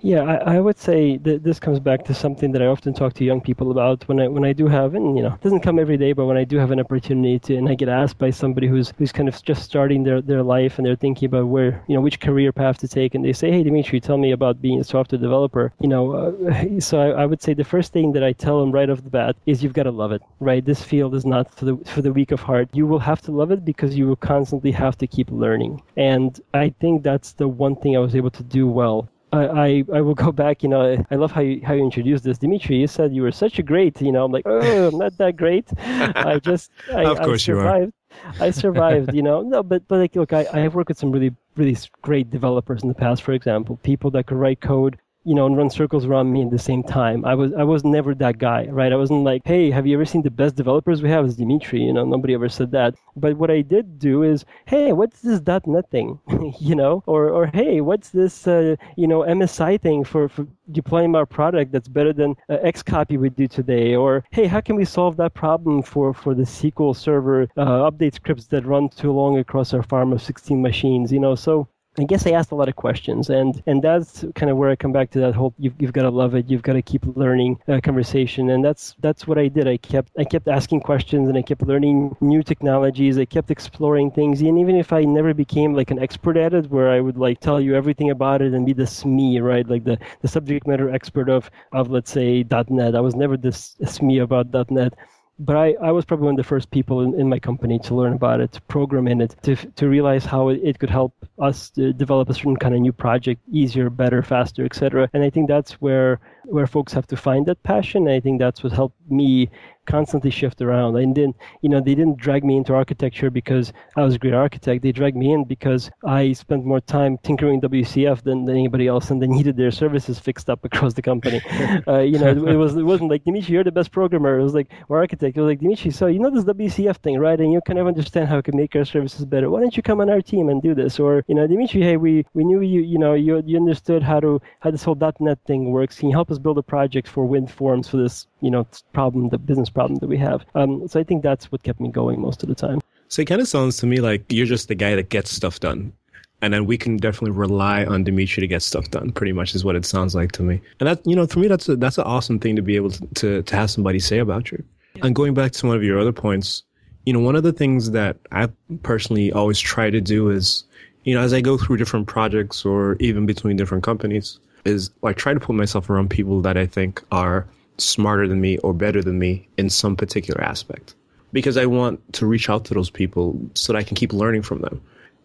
D: Yeah, I, I, would say that this comes back to something that I often talk to young people about when I when I do have, and you know, it doesn't come every day, but when I do have an opportunity to, and I get asked by somebody who's who's kind of just starting their, their life and they're thinking about where you know which career path to take, and they say, "Hey, Dmitry, tell me about being a software developer." You know, uh, so I, I, would say the first thing that I tell them right off the bat is you've got to love it, right? This field is not for the for the weak of heart. You will have to love it because you will constantly have to keep learning, and I think that's the one thing I was able to do well I, I, will go back. You know, I love how you how you introduced this, Dmitry. You said you were such a great. You know, I'm like, oh, I'm not that great. I just, I,
C: of course
D: I survived.
C: you
D: are. I survived. You know, no, but but like, look, I, I have worked with some really really great developers in the past. For example, people that could write code you know, and run circles around me at the same time. I was I was never that guy, right? I wasn't like, hey, have you ever seen the best developers we have? Is Dmitry, you know, nobody ever said that. But what I did do is, hey, what's this .NET thing, you know, or or hey, what's this, uh, you know, MSI thing for, for deploying our product that's better than uh, Xcopy we do today, or hey, how can we solve that problem for for the SQL Server uh, update scripts that run too long across our farm of 16 machines, you know? So I guess I asked a lot of questions, and and that's kind of where I come back to that whole you've, you've got to love it, you've got to keep learning uh, conversation, and that's that's what I did. I kept I kept asking questions, and I kept learning new technologies. I kept exploring things, and even if I never became like an expert at it, where I would like tell you everything about it and be the SME, right, like the, the subject matter expert of of let's say .NET. I was never this SME about .NET but I, I was probably one of the first people in, in my company to learn about it, to program in it, to, to realize how it, it could help us develop a certain kind of new project easier, better, faster, etc. And I think that's where where folks have to find that passion. And I think that's what helped me constantly shift around. And then, you know, they didn't drag me into architecture because I was a great architect. They dragged me in because I spent more time tinkering WCF than, than anybody else, and they needed their services fixed up across the company. uh, you know, it, it, was it wasn't like Dmitry, you're the best programmer. It was like or architect. It was like Dmitry, so you know this WCF thing, right? And you kind of understand how it can make our services better. Why don't you come on our team and do this? Or you know, Dmitry, hey, we we knew you, you know, you you understood how to how this whole .NET thing works. Can you help us build a project for WinForms for this, you know, problem, the business problem that we have. Um, so I think that's what kept me going most of the time.
C: So it kind of sounds to me like you're just the guy that gets stuff done. And then we can definitely rely on Dmitry to get stuff done. Pretty much is what it sounds like to me. And that, you know, for me, that's a, that's an awesome thing to be able to, to, to have somebody say about you. And going back to one of your other points, you know, one of the things that I personally always try to do is, you know, as I go through different projects or even between different companies, is I try to put myself around people that I think are smarter than me or better than me in some particular aspect. Because I want to reach out to those people so that I can keep learning from them.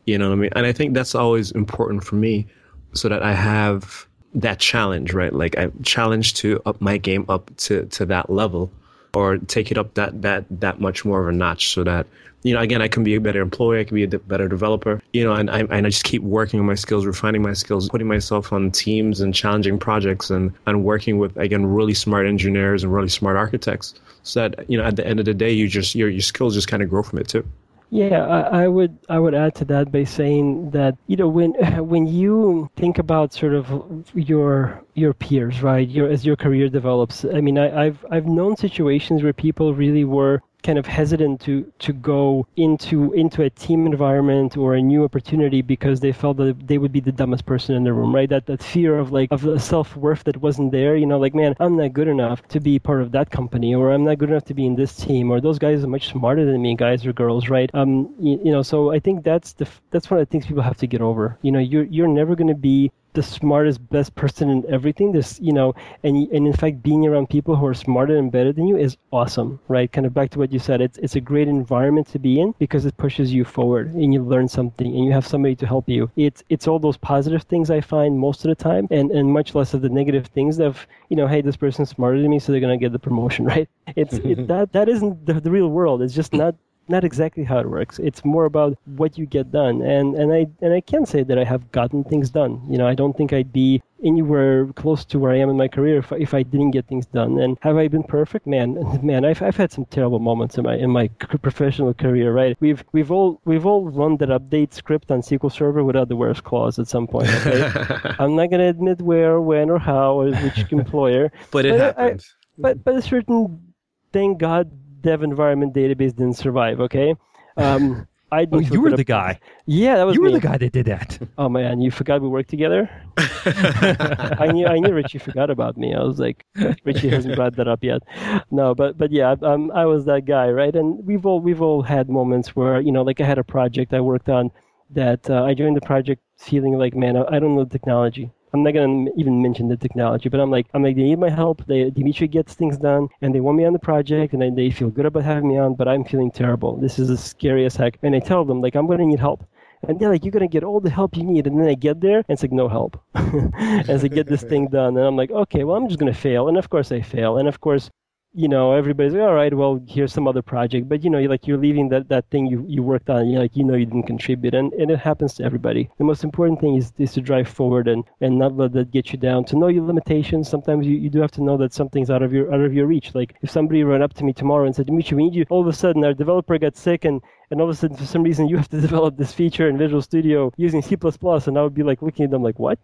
C: You know what I mean? And I think that's always important for me so that I have that challenge, right? Like I challenge to up my game up to, to that level or take it up that, that, that much more of a notch so that you know, again, I can be a better employee, I can be a better developer, you know, and I, and I just keep working on my skills, refining my skills, putting myself on teams and challenging projects and, and working with, again, really smart engineers and really smart architects so that, you know, at the end of the day, you just, your, your skills just kind of grow from it too.
D: Yeah, I, I, would I would add to that by saying that you know when when you think about sort of your your peers, right? Your as your career develops. I mean, I, I've I've known situations where people really were kind of hesitant to to go into into a team environment or a new opportunity because they felt that they would be the dumbest person in the room, right? That that fear of like of the self worth that wasn't there. You know, like man, I'm not good enough to be part of that company, or I'm not good enough to be in this team, or those guys are much smarter than me, guys or girls, right? Um, you, you know, so I think that's the that's one of the things people have to get over. You know, you're you're never going to be the smartest, best person in everything. This, you know, and and in fact, being around people who are smarter and better than you is awesome, right? Kind of back to what you said. It's it's a great environment to be in because it pushes you forward and you learn something and you have somebody to help you. It's it's all those positive things I find most of the time, and and much less of the negative things of you know, hey, this person's smarter than me, so they're gonna get the promotion, right? It's it, that that isn't the, the real world. It's just not not exactly how it works. It's more about what you get done. And and I and I can say that I have gotten things done. You know, I don't think I'd be anywhere close to where I am in my career if, if I didn't get things done. And have I been perfect? Man, man, I've I've had some terrible moments in my in my professional career. Right? We've we've all we've all run that update script on SQL Server without the where's clause at some point. Okay? I'm not gonna admit where, when, or how, or which employer.
C: but it but happens. I,
D: but but a certain thank God dev environment database didn't survive. Okay. Um, I
B: oh, you were the guy.
D: Yeah, that was
B: you
D: me.
B: were the guy that did that.
D: Oh man, you forgot we worked together. I knew I knew Richie forgot about me. I was like, Richie hasn't brought that up yet. No, but but yeah, um, I was that guy, right? And we've all we've all had moments where you know, like I had a project I worked on that uh, I joined the project feeling like, man, I, I don't know the technology. I'm not gonna even mention the technology, but I'm like, I'm like, they need my help. They, Dmitry gets things done, and they want me on the project, and they, they feel good about having me on, but I'm feeling terrible. This is the scariest heck. And I tell them like, I'm gonna need help. And they're like, you're gonna get all the help you need, and then I get there, and it's like no help. As I get this thing done, and I'm like, okay, well, I'm just gonna fail, and of course I fail, and of course you know, everybody's like, all right, well, here's some other project. But, you know, you're like, you're leaving that, that thing you, you worked on. You're like, you know, you didn't contribute. And, and it happens to everybody. The most important thing is, is to drive forward and, and not let that get you down. To know your limitations. Sometimes you, you do have to know that something's out of your, out of your reach. Like if somebody ran up to me tomorrow and said, Dmitry, we need you. All of a sudden, our developer got sick and, and all of a sudden, for some reason, you have to develop this feature in Visual Studio using C++. And I would be like looking at them like, what?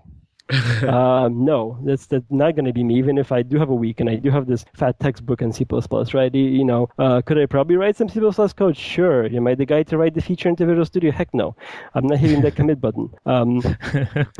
D: Um, no, that's, that's not going to be me. Even if I do have a week and I do have this fat textbook in C++, right? You know, uh, could I probably write some C++ code? Sure. Am I the guy to write the feature into Visual Studio? Heck no. I'm not hitting that commit button. Um,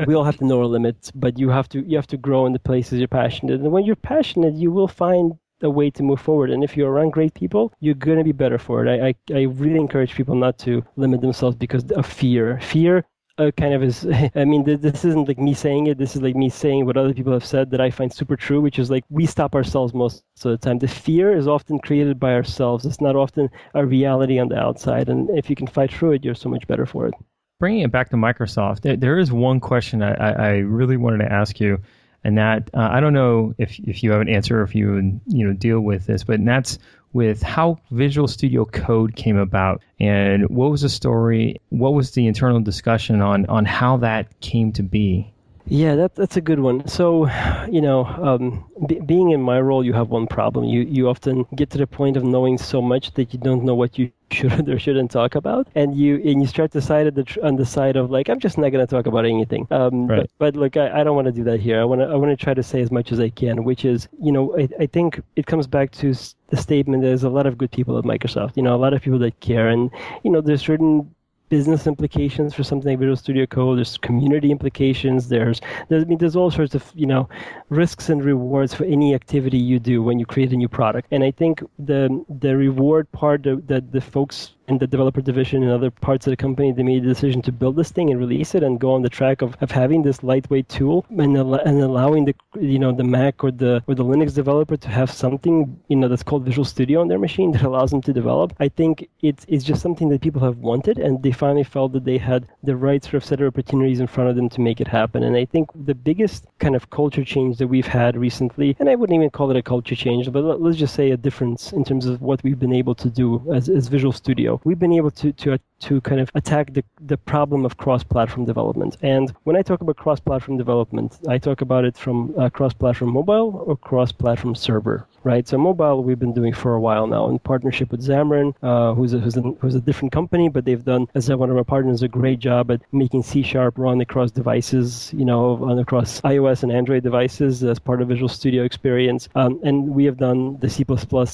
D: we all have to know our limits, but you have to you have to grow in the places you're passionate. And when you're passionate, you will find a way to move forward. And if you're around great people, you're going to be better for it. I, I, I really encourage people not to limit themselves because of fear. Fear uh, kind of is i mean this isn't like me saying it. This is like me saying what other people have said that i find super true which is like we stop ourselves most of the time. The fear is often created by ourselves. It's not often a reality on the outside. And if you can fight through it you're so much better for it.
B: Bringing it back to microsoft there, there is one question I, I really wanted to ask you. And that uh, I don't know if if you have an answer or if you you know deal with this, but that's with how Visual Studio Code came about and what was the story? What was the internal discussion on on how that came to be?
D: Yeah, that, that's a good one. So, you know, um, b- being in my role, you have one problem. You you often get to the point of knowing so much that you don't know what you should or shouldn't talk about, and you and you start to decide the tr- on the side of like I'm just not going to talk about anything. Um, right. But, but look, I, I don't want to do that here. I want to I want to try to say as much as I can, which is you know I, I think it comes back to the statement. There's a lot of good people at Microsoft. You know, a lot of people that care, and you know, there's certain business implications for something like Visual Studio Code. There's community implications. There's, there's I mean, there's all sorts of you know risks and rewards for any activity you do when you create a new product. And I think the the reward part that the, the folks in the developer division and other parts of the company, they made a decision to build this thing and release it and go on the track of, of having this lightweight tool and, and allowing the you know the Mac or the or the Linux developer to have something you know that's called Visual Studio on their machine that allows them to develop. I think it's it's just something that people have wanted and they finally felt that they had the right sort of set of opportunities in front of them to make it happen. And I think the biggest kind of culture change that we've had recently, and I wouldn't even call it a culture change, but let's just say a difference in terms of what we've been able to do as, as Visual Studio we've been able to to to kind of attack the the problem of cross-platform development. And when I talk about cross-platform development, I talk about it from uh, cross-platform mobile or cross-platform server right? So mobile we've been doing for a while now in partnership with Xamarin, uh, who's, a, who's, a, who's a different company, but they've done, as one of our partners, a great job at making C Sharp run across devices, you know, on across iOS and Android devices as part of Visual Studio experience. Um, and we have done the C++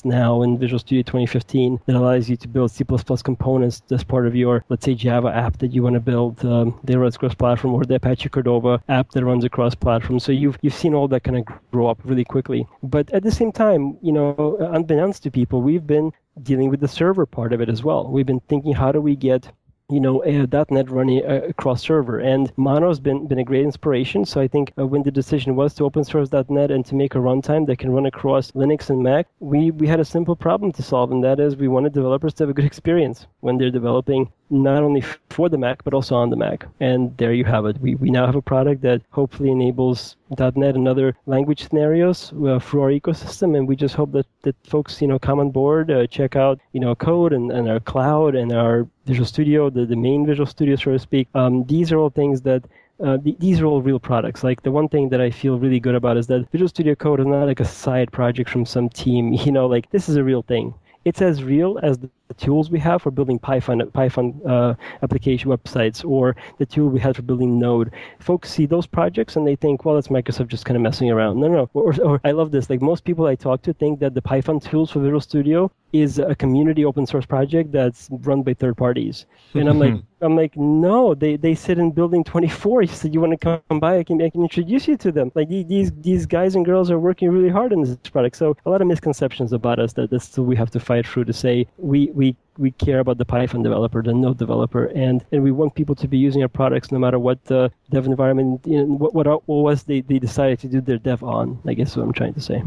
D: now in Visual Studio 2015 that allows you to build C++ components as part of your, let's say, Java app that you want to build um, that runs cross-platform or the Apache Cordova app that runs across platform. So you've, you've seen all that kind of grow up really quickly. But at the same time, time, you know, unbeknownst to people, we've been dealing with the server part of it as well. We've been thinking, how do we get you know, .NET running across server. And Mono's been, been a great inspiration. So I think uh, when the decision was to open source .NET and to make a runtime that can run across Linux and Mac, we, we had a simple problem to solve, and that is we wanted developers to have a good experience when they're developing not only for the Mac but also on the Mac. And there you have it. We, we now have a product that hopefully enables .NET and other language scenarios uh, through our ecosystem, and we just hope that, that folks you know come on board, uh, check out you know code and, and our cloud and our Visual Studio, the, the main Visual Studio so to speak. Um, these are all things that uh, th- these are all real products. Like the one thing that I feel really good about is that Visual Studio Code is not like a side project from some team. You know, like this is a real thing. It's as real as the tools we have for building Python Python uh, application websites or the tool we had for building Node. Folks see those projects and they think, well, that's Microsoft just kind of messing around. No, no. Or, or I love this. Like most people I talk to think that the Python tools for Visual Studio is a community open source project that's run by third parties. And I'm like, I'm like, no, they, they sit in building 24. You said you want to come by, I can, I can introduce you to them. Like these these guys and girls are working really hard on this product. So a lot of misconceptions about us that that's still we have to fight through to say we we we care about the Python developer, the Node developer, and, and we want people to be using our products no matter what the dev environment, you know, what, what, was they, they decided to do their dev on, I guess is what I'm trying to say.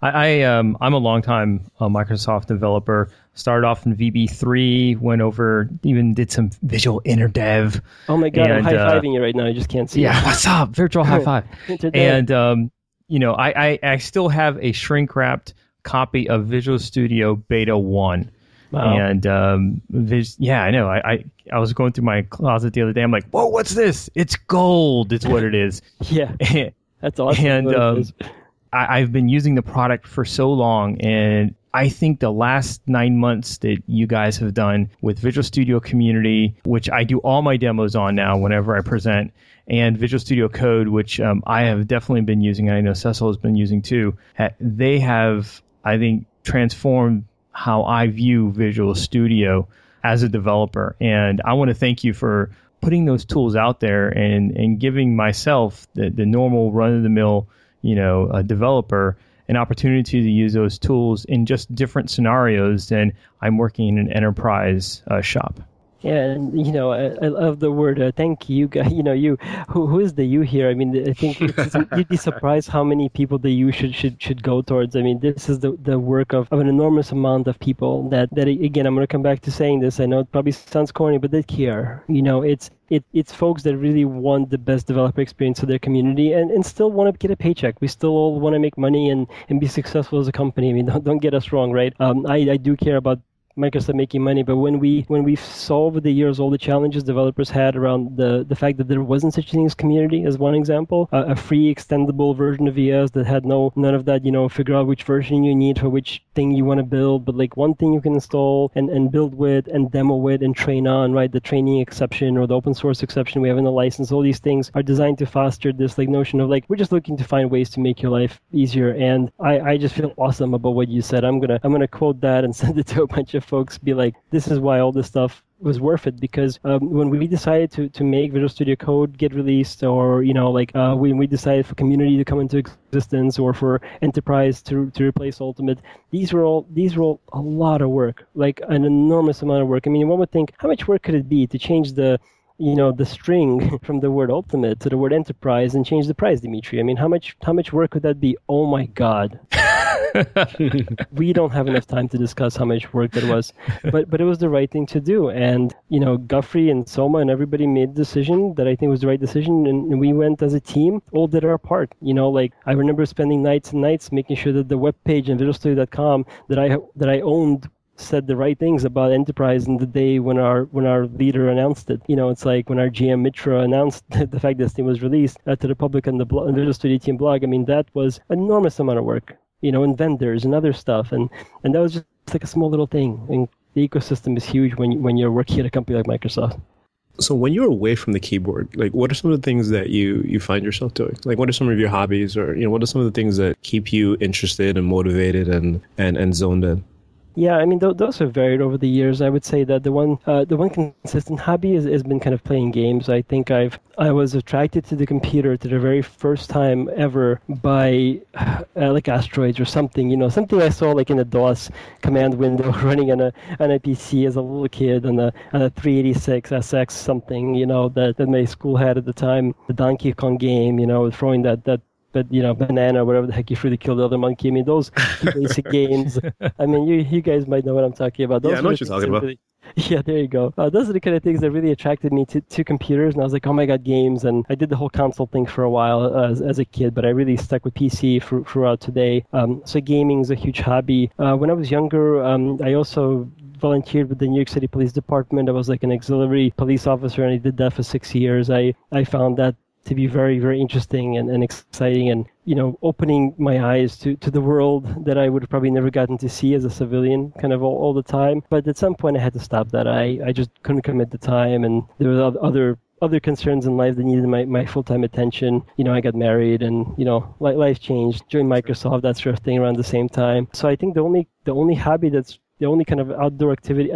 B: I, I um I'm a long time uh, Microsoft developer. Started off in VB3, went over, even did some Visual InterDev.
D: Oh my god, and, I'm high fiving uh, you right now. I just can't see.
B: Yeah, it. what's up? Virtual high five. and um, you know, I, I I still have a shrink wrapped copy of Visual Studio Beta One. Wow. And um, yeah, I know. I, I I was going through my closet the other day. I'm like, whoa, what's this? It's gold. It's what it is.
D: yeah, that's awesome.
B: And um, I, I've been using the product for so long, and I think the last nine months that you guys have done with Visual Studio Community, which I do all my demos on now whenever I present, and Visual Studio Code, which um, I have definitely been using, and I know Cecil has been using too, they have, I think, transformed how I view Visual Studio as a developer. And I want to thank you for putting those tools out there and, and giving myself the, the normal run of the mill you know, developer an opportunity to use those tools in just different scenarios than I'm working in an enterprise uh, shop.
D: Yeah, and you know, I, I love the word uh, "thank you." You know, you who who is the you here? I mean, I think you'd be surprised how many people the you should should should go towards. I mean, this is the the work of, of an enormous amount of people that that again, I'm going to come back to saying this. I know it probably sounds corny, but they care. You know, it's it, it's folks that really want the best developer experience for their community and, and still want to get a paycheck. We still all want to make money and, and be successful as a company. I mean, don't, don't get us wrong, right? Um, I, I do care about Microsoft making money. But when we when we solve over the years all the challenges developers had around the the fact that there wasn't such a thing as community, as one example, a free extendable version of VS that had no none of that, you know, figure out which version you need for which thing you want to build, but like one thing you can install and, and build with and demo with and train on, right? The training exception or the open source exception we have in the license, all these things are designed to foster this like notion of like we're just looking to find ways to make your life easier. And I, I just feel awesome about what you said. I'm gonna I'm gonna quote that and send it to a bunch of folks be like, this is why all this stuff was worth it because um, when we decided to, to make Visual Studio Code get released, or you know, like uh, when we decided for Community to come into existence, or for Enterprise to to replace Ultimate, these were all these were all a lot of work, like an enormous amount of work. I mean, one would think, how much work could it be to change the you know the string from the word ultimate to the word enterprise and change the price dmitry i mean how much how much work would that be oh my god we don't have enough time to discuss how much work that was, but but it was the right thing to do. And you know, Guthrie and Soma and everybody made the decision that I think was the right decision, and we went as a team, all did our part. You know, like I remember spending nights and nights making sure that the web page and VisualStudio.com that I that I owned said the right things about enterprise in the day when our when our leader announced it. You know, it's like when our GM Mitra announced the fact this thing was released uh, to the public on the blo- Visual Studio team blog. I mean, that was enormous amount of work you know, and vendors and other stuff. And, and that was just like a small little thing. And the ecosystem is huge when, when you're working at a company like Microsoft.
C: So when you're away from the keyboard, like what are some of the things that you you find yourself doing? Like what are some of your hobbies or you know what are some of the things that keep you interested and motivated and and and zoned in?
D: Yeah, I mean, th- those have varied over the years. I would say that the one, uh, the one consistent hobby has, has been kind of playing games. I think I've, I was attracted to the computer to the very first time ever by, uh, like asteroids or something. You know, something I saw like in a DOS command window running on a on a PC as a little kid on a on a 386 SX something. You know that that my school had at the time. The Donkey Kong game. You know, throwing that that but you know, banana, whatever the heck you threw to kill the other monkey. I mean, those basic games. I mean, you you guys might know what I'm talking about. Those
C: yeah, I know what you're talking about. Really,
D: yeah, there you go. Uh, those are the kind of things that really attracted me to, to computers, and I was like, oh my god, games! And I did the whole console thing for a while uh, as, as a kid, but I really stuck with PC for, throughout today. Um, so gaming is a huge hobby. Uh, when I was younger, um, I also volunteered with the New York City Police Department. I was like an auxiliary police officer, and I did that for six years. I I found that to be very, very interesting and, and exciting and, you know, opening my eyes to, to the world that I would have probably never gotten to see as a civilian kind of all, all the time. But at some point I had to stop that. I, I just couldn't commit the time and there was other other concerns in life that needed my, my full time attention. You know, I got married and, you know, life changed, joined Microsoft, that sort of thing around the same time. So I think the only the only hobby that's the only kind of outdoor activity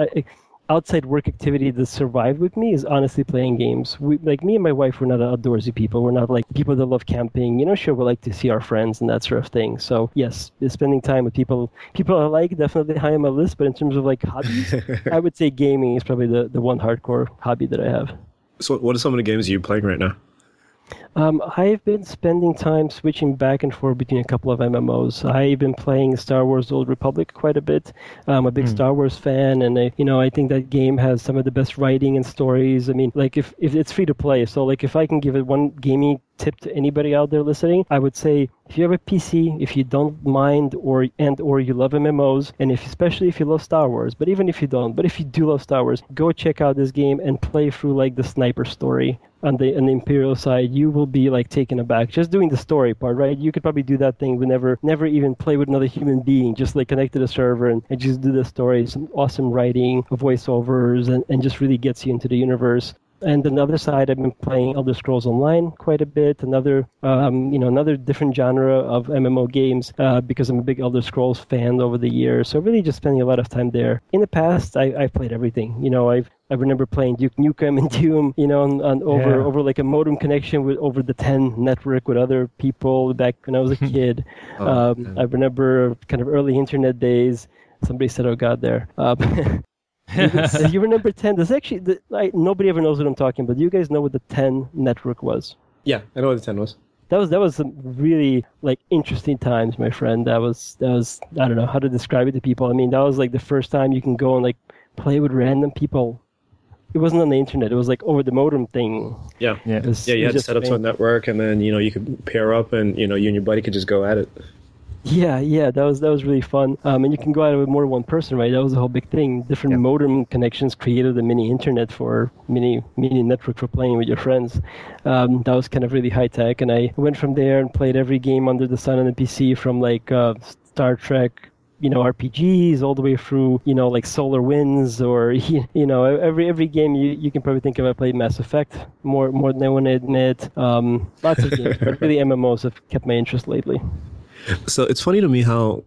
D: outside work activity that survived with me is honestly playing games. We, like me and my wife, we're not outdoorsy people. We're not like people that love camping. You know, sure, we like to see our friends and that sort of thing. So yes, spending time with people, people I like, definitely high on my list. But in terms of like hobbies, I would say gaming is probably the, the one hardcore hobby that I have.
C: So, what are some of the games you're playing right now?
D: Um, I've been spending time switching back and forth between a couple of MMOs. I've been playing Star Wars: Old Republic quite a bit. I'm a big mm. Star Wars fan, and I, you know I think that game has some of the best writing and stories. I mean, like if, if it's free to play, so like if I can give it one gaming tip to anybody out there listening, I would say if you have a PC, if you don't mind or and or you love MMOs, and if especially if you love Star Wars, but even if you don't, but if you do love Star Wars, go check out this game and play through like the sniper story on the on the Imperial side. You will be like taken aback just doing the story part, right? You could probably do that thing but never never even play with another human being, just like connect to the server and, and just do the story. Some awesome writing, voiceovers, and, and just really gets you into the universe. And on the other side, I've been playing Elder Scrolls Online quite a bit. Another, um, you know, another different genre of MMO games uh, because I'm a big Elder Scrolls fan over the years. So really, just spending a lot of time there. In the past, I, I've played everything. You know, I've I remember playing Duke Nukem and Doom, you know, on, on over yeah. over like a modem connection with over the 10 network with other people back when I was a kid. oh, um, I remember kind of early internet days. Somebody said, "Oh God, there." You remember 10? There's actually, the, like, nobody ever knows what I'm talking about. Do you guys know what the 10 network was?
C: Yeah, I know what the 10 was.
D: That was that was some really like interesting times, my friend. That was that was I don't know how to describe it to people. I mean, that was like the first time you can go and like play with random people. It wasn't on the internet. It was like over the modem thing.
C: Yeah, yeah, was, yeah. You had to set up some network, and then you know you could pair up, and you know you and your buddy could just go at it.
D: Yeah, yeah, that was that was really fun. Um, and you can go out with more than one person, right? That was a whole big thing. Different modem connections created a mini internet for mini mini network for playing with your friends. Um, that was kind of really high tech. And I went from there and played every game under the sun on the PC, from like uh, Star Trek, you know RPGs all the way through you know like Solar Winds or you know every every game you, you can probably think of. I played Mass Effect more more than I want to admit. Um, lots of games, but really MMOs have kept my interest lately.
C: So it's funny to me how,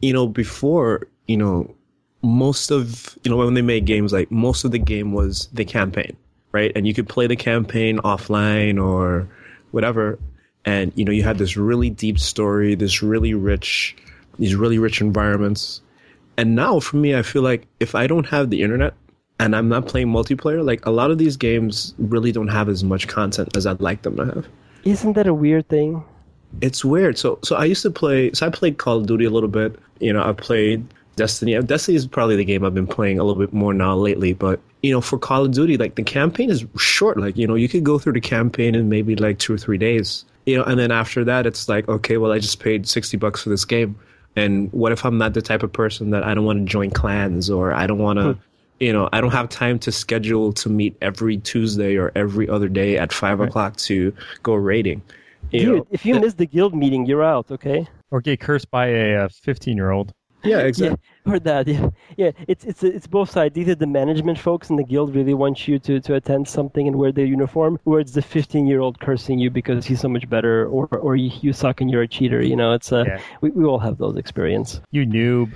C: you know, before, you know, most of, you know, when they made games, like most of the game was the campaign, right? And you could play the campaign offline or whatever. And, you know, you had this really deep story, this really rich, these really rich environments. And now for me, I feel like if I don't have the internet and I'm not playing multiplayer, like a lot of these games really don't have as much content as I'd like them to have.
D: Isn't that a weird thing?
C: It's weird. So so I used to play. So I played Call of Duty a little bit. You know, I played Destiny. Destiny is probably the game I've been playing a little bit more now lately. But you know, for Call of Duty, like the campaign is short. Like you know, you could go through the campaign in maybe like two or three days. You know, and then after that, it's like okay, well, I just paid sixty bucks for this game. And what if I'm not the type of person that I don't want to join clans or I don't want to. Hmm. You know, I don't have time to schedule to meet every Tuesday or every other day at five right. o'clock to go raiding.
D: You Dude, know, if you miss the guild meeting, you're out. Okay.
B: Or get cursed by a 15 year old.
C: Yeah, exactly.
D: Yeah, or that. Yeah, yeah. It's it's it's both sides. Either the management folks in the guild really want you to, to attend something and wear their uniform, or it's the 15 year old cursing you because he's so much better, or or you, you suck and you're a cheater. You know, it's uh, yeah. we we all have those experience.
B: You noob.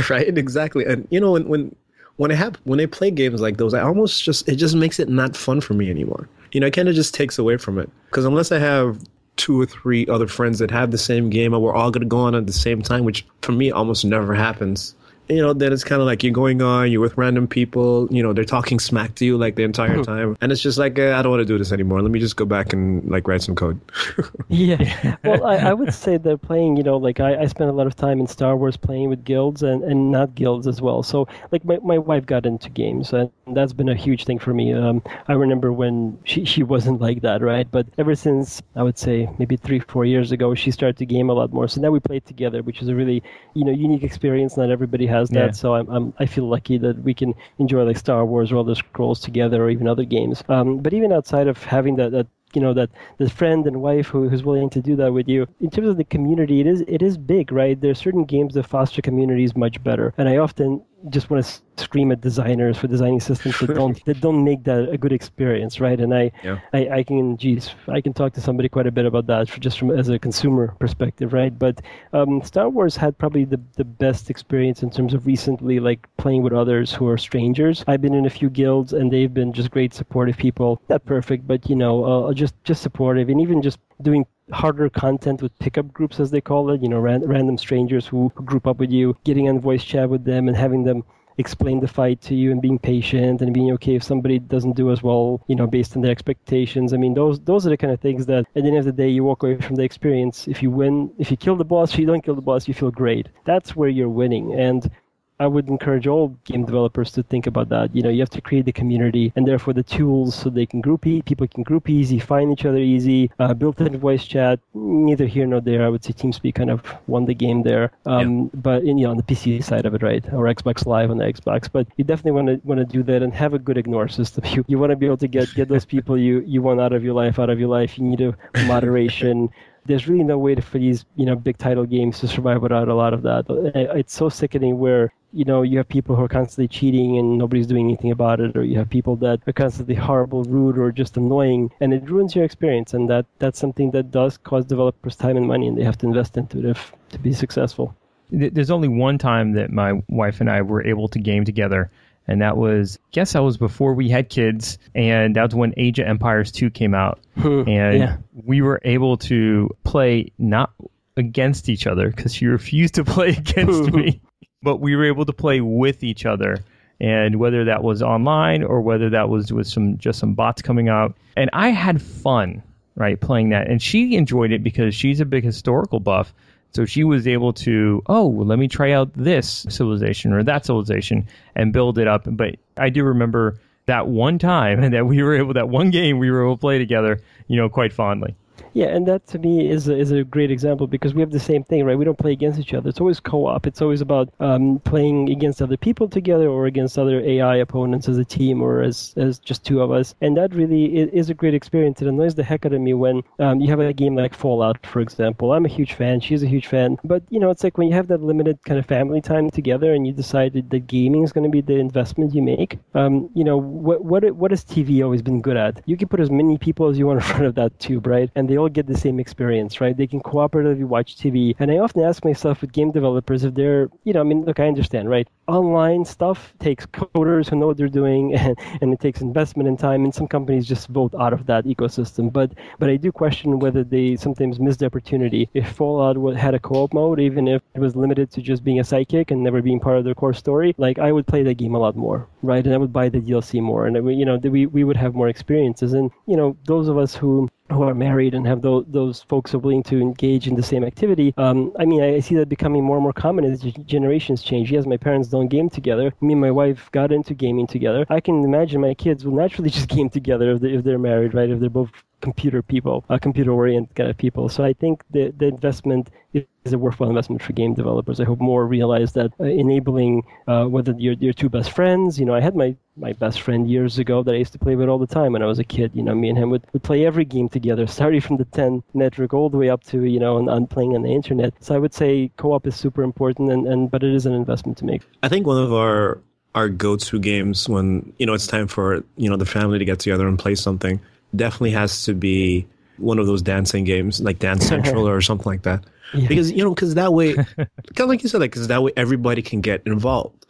C: right. Exactly. And you know when when when I have when I play games like those, I almost just it just makes it not fun for me anymore you know, it kind of just takes away from it. Because unless I have two or three other friends that have the same game and we're all going to go on at the same time, which for me almost never happens, you know, then it's kind of like you're going on, you're with random people, you know, they're talking smack to you like the entire time. And it's just like, uh, I don't want to do this anymore. Let me just go back and like write some code.
D: yeah. Well, I, I, would say that playing, you know, like I, I spent a lot of time in Star Wars playing with guilds and, and not guilds as well. So like my, my wife got into games and that's been a huge thing for me. Um, I remember when she, she wasn't like that, right? But ever since I would say maybe three, four years ago, she started to game a lot more. So now we play together, which is a really, you know, unique experience. Not everybody has has that.
B: Yeah.
D: So I'm, I'm I feel lucky that we can enjoy like Star Wars or Elder Scrolls together, or even other games. Um, but even outside of having that, that you know that the friend and wife who, who's willing to do that with you in terms of the community it is it is big right there are certain games that foster communities much better and i often just want to scream at designers for designing systems that don't that don't make that a good experience, right? And I,
C: Yeah.
D: I, I can, geez, I can talk to somebody quite a bit about that, for just from as a consumer perspective, right? But um, Star Wars had probably the the best experience in terms of recently, like playing with others who are strangers. I've been in a few guilds, and they've been just great supportive people. Not perfect, but you know, uh, just just supportive, and even just doing harder content with pickup groups as they call it you know ran, random strangers who, group up with you getting on voice chat with them and having them explain the fight to you and being patient and being okay if somebody doesn't do as well you know based on their expectations. I mean those those are the kind of things that at the end of the day you walk away from the experience. If you win if you kill the boss if you don't kill the boss you feel great. That's where you're winning. And I would encourage all game developers to think about that. You know, you have to create the community and therefore the tools so they can group e- people can group easy, find each other easy, uh, built-in voice chat. Neither here nor there. I would say TeamSpeak kind of won the game there. Um, But in, you know, on the PC side of it, right, or Xbox Live on the Xbox. But you definitely want to want to do that and have a good ignore system. You you want to be able to get get those people you you want out of your life out of your life. You need a moderation there's really no way for these you know big title games to survive without a lot of that. It's so sickening where you know you have people who are constantly cheating and nobody's doing anything about it, or you have people that are constantly horrible, rude, or just annoying, and it ruins your experience. And that that's something that does cost developers time and money, and they have to invest into it if, to be successful.
B: There's only one time that my wife and I were able to game together, and that was, I guess that was before we had kids, and that was when Age of Empires 2 came out. and
D: yeah.
B: we were able to play not against each other because she refused to play against me, but we were able to play with each other. And whether that was online or whether that was with some just some bots coming out, and I had fun right playing that, and she enjoyed it because she's a big historical buff. So she was able to, oh, well, let me try out this civilization or that civilization and build it up. But I do remember that one time that we were able, that one game we were able to play together, you know, quite fondly.
D: Yeah, and that to me is a, is a great example because we have the same thing, right? We don't play against each other. It's always co-op. It's always about um, playing against other people together or against other AI opponents as a team or as, as just two of us. And that really is, a great experience. It annoys the heck out of me when um, you have a game like Fallout, for example. I'm a huge fan. She's a huge fan. But, you know, it's like when you have that limited kind of family time together and you decided that gaming is going to be the investment you make, um, you know, what, what, what has TV always been good at? You can put as many people as you want in front of that tube, right? And they all get the same experience, right? They can cooperatively watch TV. And I often ask myself with game developers if they're, you know, I mean, look, I understand, right? Online stuff takes coders who know what they're doing and, and it takes investment and time. And some companies just vote out of that ecosystem. But but I do question whether they sometimes miss the opportunity. If Fallout had a co-op mode, even if it was limited to just being a sidekick and never being part of their core story, like I would play that game a lot more, right? And I would buy the DLC more, and you know, we we would have more experiences. And you know, those of us who who are married and have those, those folks are willing to engage in the same activity. Um, I mean, I see that becoming more and more common as generations change. Yes, my parents don't game together. Me and my wife got into gaming together. I can imagine my kids will naturally just game together if, they, if they're married, right? If they're both computer people, uh, computer oriented kind of people. So I think the, the investment is a worthwhile investment for game developers. I hope more realize that uh, enabling uh, whether your your two best friends. You know, I had my my best friend years ago that I used to play with all the time when I was a kid. You know, me and him would, would play every game together, starting from the 10 network all the way up to you know on, playing on the internet. So I would say co-op is super important, and, and but it is an investment to make.
C: I think one of our our go-to games when you know it's time for you know the family to get together and play something definitely has to be one of those dancing games like Dance Central or something like that.
D: Yeah.
C: Because you know, because that way, kind of like you said, like because that way everybody can get involved,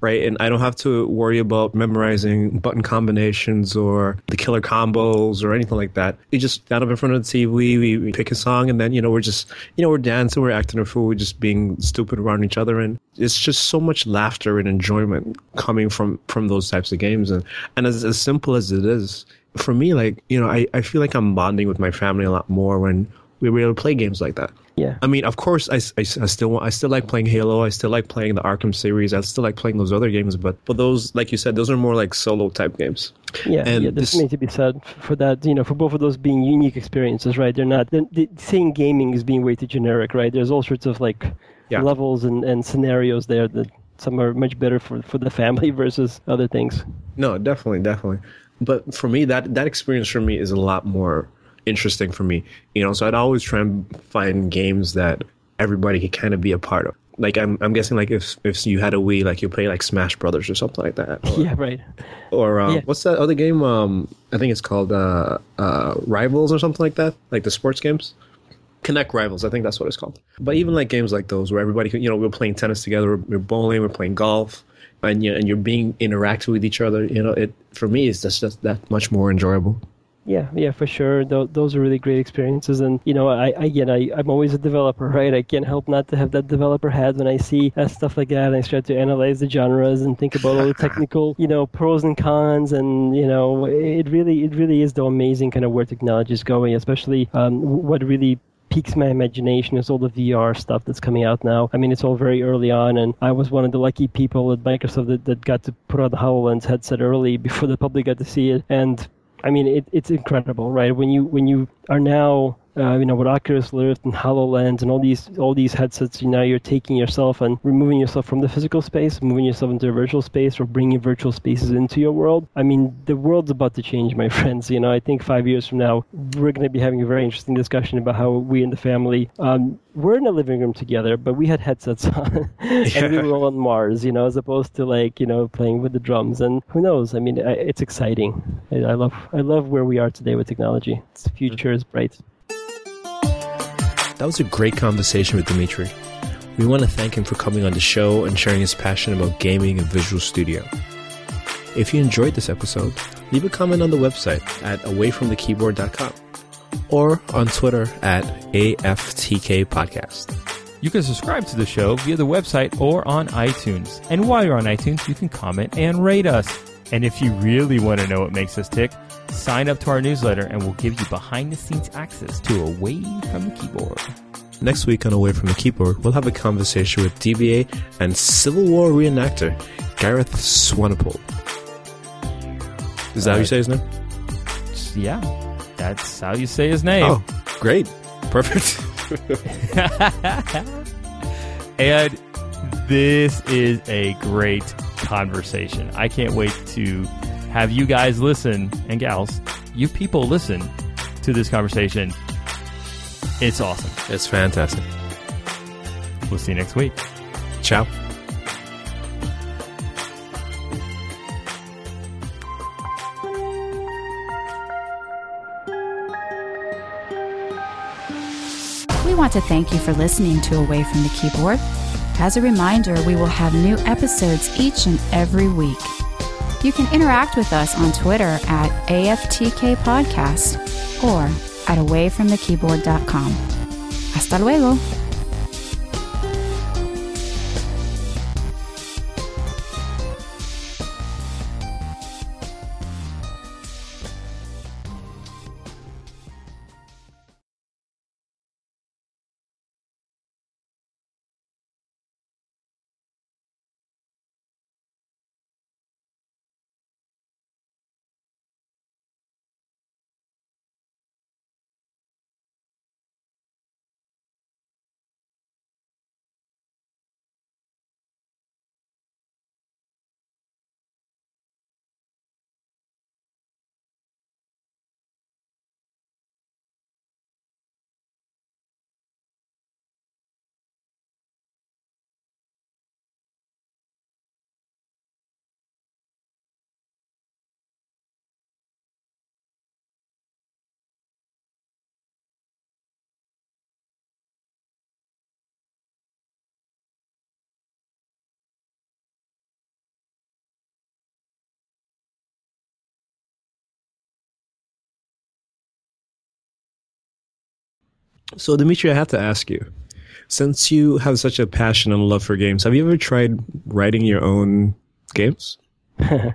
C: right? And I don't have to worry about memorizing button combinations or the killer combos or anything like that. We just stand up in front of the TV, we, we pick a song, and then you know we're just you know we're dancing, we're acting a fool, we're just being stupid around each other, and it's just so much laughter and enjoyment coming from from those types of games, and and as as simple as it is, for me, like you know, I I feel like I'm bonding with my family a lot more when we were able to play games like that.
D: Yeah.
C: I mean, of course, I, I, I still want, I still like playing Halo. I still like playing the Arkham series. I still like playing those other games, but but those, like you said, those are more like solo type games.
D: Yeah,
C: And
D: yeah,
C: this-
D: something to be said for that. You know, for both of those being unique experiences, right? They're not the, the saying gaming is being way too generic, right? There's all sorts of like
C: Yeah.
D: levels and, and scenarios there that some are much better for for the family versus other things.
C: No, definitely, definitely. But for me, that that experience for me is a lot more interesting for me. You know, so I'd always try and find games that everybody could kind of be a part of. Like I'm, I'm guessing like if if you had a Wii, like you play like Smash Brothers or something like that. Or,
D: yeah, right.
C: Or um,
D: Yeah.
C: what's that other game? Um, I think it's called uh, uh, Rivals or something like that. Like the sports games. Kinect Rivals, I think that's what it's called. But even like games like those, where everybody, you know, we're playing tennis together, we're, bowling, we're playing golf, and you and you're being interactive with each other. You know, it for me, it's just, just that much more enjoyable.
D: Yeah, yeah, for sure. Th- those are really great experiences, and you know, I again, I I'm always a developer, right? I can't help not to have that developer hat when I see uh, stuff like that. And I start to analyze the genres and think about all the technical, you know, pros and cons, and you know, it really, it really is though amazing kind of where technology is going, especially um, what really piques my imagination is all the VR stuff that's coming out now. I mean, it's all very early on, and I was one of the lucky people at Microsoft that, that got to put out the HoloLens headset early before the public got to see it. And I mean, it, it's incredible, right? When you when you are now, uh, you know, with Oculus Rift and Hololens and all these all these headsets, you know, you're taking yourself and removing yourself from the physical space, moving yourself into a virtual space, or bringing virtual spaces into your world. I mean, the world's about to change, my friends. You know, I think five years from now, we're going to be having a very interesting discussion about how we in the family. Um, we're in a living room together, but we had headsets on, and we were all on Mars, you know, as opposed to like you know playing with the drums. And who knows? I mean, I- it's exciting. I I love I love where we are today with technology. The future is bright.
C: That was a great conversation with Dmitry. We want to thank him for coming on the show and sharing his passion about gaming and Visual Studio. If you enjoyed this episode, leave a comment on the website at awayfromthekeyboard.com or on Twitter at AFTK Podcast.
B: You can subscribe to the show via the website or on iTunes. And while you're on iTunes, you can comment and rate us. And if you really want to know what makes us tick, sign up to our newsletter and we'll give you behind the scenes access to Away from the Keyboard.
C: Next week on Away from the Keyboard, we'll have a conversation with DBA and Civil War reenactor Gareth Swanepoel. Is that how you uh, say his name?
B: Yeah, that's how you say his name.
C: Oh, great. Perfect.
B: and this is a great conversation. I can't wait to have you guys listen and gals, you people listen to this conversation. It's awesome.
C: it's fantastic.
B: We'll see you next week.
C: Ciao.
A: We want to thank you for listening to Away from the Keyboard. As a reminder, we will have new episodes each and every week. You can interact with us on Twitter at AFTK Podcast or at awayfromthekeyboard.com. Hasta luego.
C: So, Dmitry, I have to ask you since you have such a passion and love for games, have you ever tried writing your own games?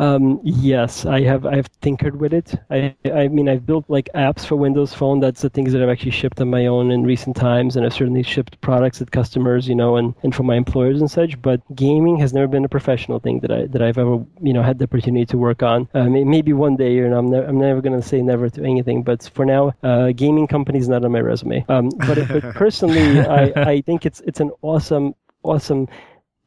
D: Um, yes, I have. I have tinkered with it. I, I mean, I've built like apps for Windows Phone. That's the things that I've actually shipped on my own in recent times, and I've certainly shipped products at customers, you know, and, and for my employers and such. But gaming has never been a professional thing that I that I've ever, you know, had the opportunity to work on. May- maybe one day, you know, I'm, ne- I'm never going to say never to anything, but for now, uh, gaming company is not on my resume. Um, but, but personally, I, I think it's it's an awesome, awesome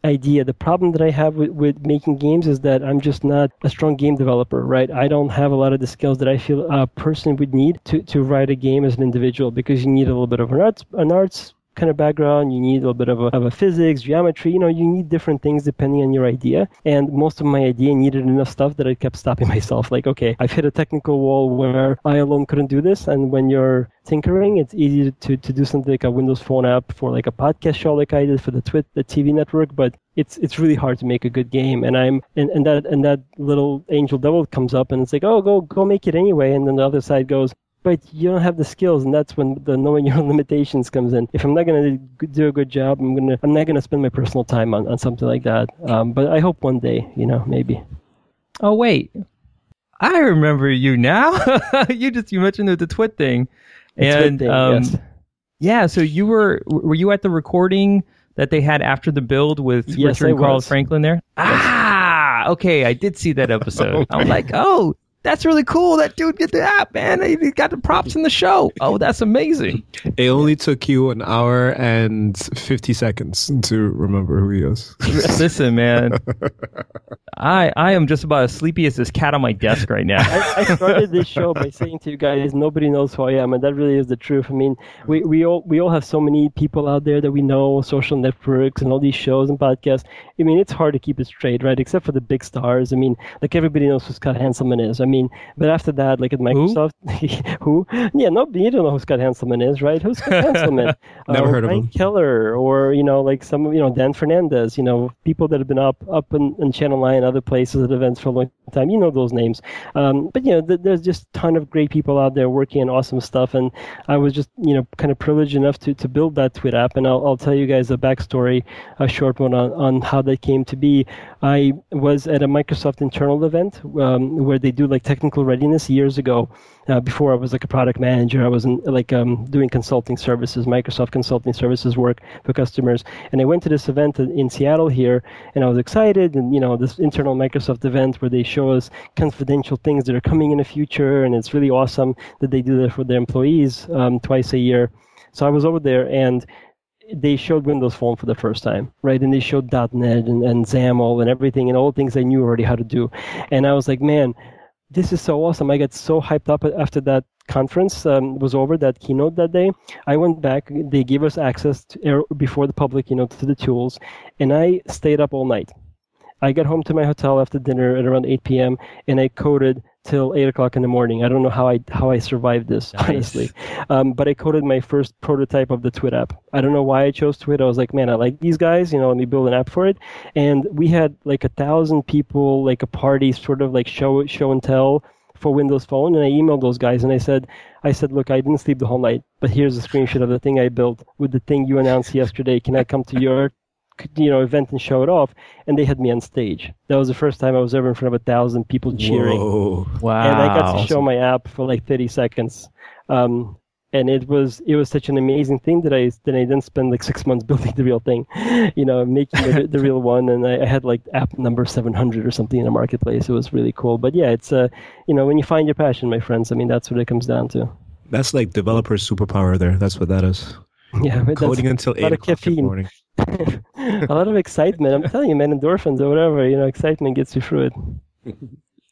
D: idea. The problem that I have with, with making games is that I'm just not a strong game developer, right? I don't have a lot of the skills that I feel a person would need to, to write a game as an individual because you need a little bit of an arts, an arts kind of background. You need a little bit of a, of a physics, geometry. You know, you need different things depending on your idea. And most of my idea needed enough stuff that I kept stopping myself. Like, okay, I've hit a technical wall where I alone couldn't do this. And when you're tinkering, it's easy to, to do something like a Windows Phone app for like a podcast show, like I did for the TWiT, the TV network. But it's it's really hard to make a good game. And I'm and, and that and that little angel devil comes up and it's like, oh, go go make it anyway. And then the other side goes, but you don't have the skills and that's when the knowing your limitations comes in. If i'm not going to do a good job i'm going to i'm not going to spend my personal time on, on something like that. Um, but i hope one day you know maybe.
B: Oh wait. I remember you now. You just you mentioned the, the TWiT thing. And
D: thing,
B: um,
D: yes.
B: yeah so you were were you at the recording that they had after the build with
D: Yes,
B: richard and carl franklin there? Ah okay i did see that episode. I'm like oh that's really cool. That dude get the app, man. He he got the props in the show. Oh, that's amazing.
E: It only took you an hour and 50 seconds to remember who he is.
B: Listen, man. I I am just about as sleepy as this cat on my desk right now.
D: I, I started this show by saying to you guys, nobody knows who I am, and that really is the truth. I mean, we, we all we all have so many people out there that we know, social networks and all these shows and podcasts. I mean, it's hard to keep it straight, right? Except for the big stars. I mean, like everybody knows who Scott Hanselman is. I mean, but after that, like at Microsoft, who? Yeah, nobody you don't know who Scott Hanselman is, right? Who's Scott Hanselman?
E: Never
D: uh,
E: heard of him.
D: Keller, or you know, like some, you know, Dan Fernandez. You know, people that have been up up in, in Channel Nine, other places at events for a long time. You know those names. Um, but you know, th- there's just a ton of great people out there working on awesome stuff, and I was just you know kind of privileged enough to, to build that TWiT app, and I'll, I'll tell you guys a backstory, a short one on, on how that came to be. I was at a Microsoft internal event um, where they do like technical readiness years ago. Uh, before I was like a product manager, I was in, like um, doing consulting services, Microsoft consulting services work for customers. And I went to this event in, in Seattle here, and I was excited. And you know, this internal Microsoft event where they show us confidential things that are coming in the future, and it's really awesome that they do that for their employees um, twice a year. So I was over there, and they showed Windows Phone for the first time, right? And they showed .NET and, and XAML and everything and all the things I knew already how to do. And I was like, man, this is so awesome. I got so hyped up after that conference um, was over, that keynote that day. I went back. They gave us access to, before the public, you know, to the tools, and I stayed up all night. I got home to my hotel after dinner at around 8 p.m. and I coded till 8 o'clock in the morning. I don't know how I how I survived this
B: Nice.
D: honestly, um, but I coded my first prototype of the TWiT app. I don't know why I chose TWiT. I was like, man, I like these guys. You know, let me build an app for it. And we had like a thousand people, like a party, sort of like show show and tell for Windows Phone. And I emailed those guys and I said, I said, look, I didn't sleep the whole night, but here's a screenshot of the thing I built with the thing you announced yesterday. Can I come to your you know event and show it off and they had me on stage that was the first time i was ever in front of a thousand people cheering
E: Whoa.
B: Wow.
D: and I got to show my app for like 30 seconds. Um, and it was it was such an amazing thing that I that I didn't spend like six months building the real thing, you know, making the, the real one. And I, I had like app number 700 or something in the marketplace. It was really cool. But yeah, it's uh, you know, when you find your passion, my friends. I mean, that's what it comes down to.
E: That's like developer superpower there. That's what that is.
D: Yeah,
E: Coding until 8 o'clock in the morning.
D: a lot of excitement. I'm telling you, man, endorphins or whatever. You know, excitement gets you through it.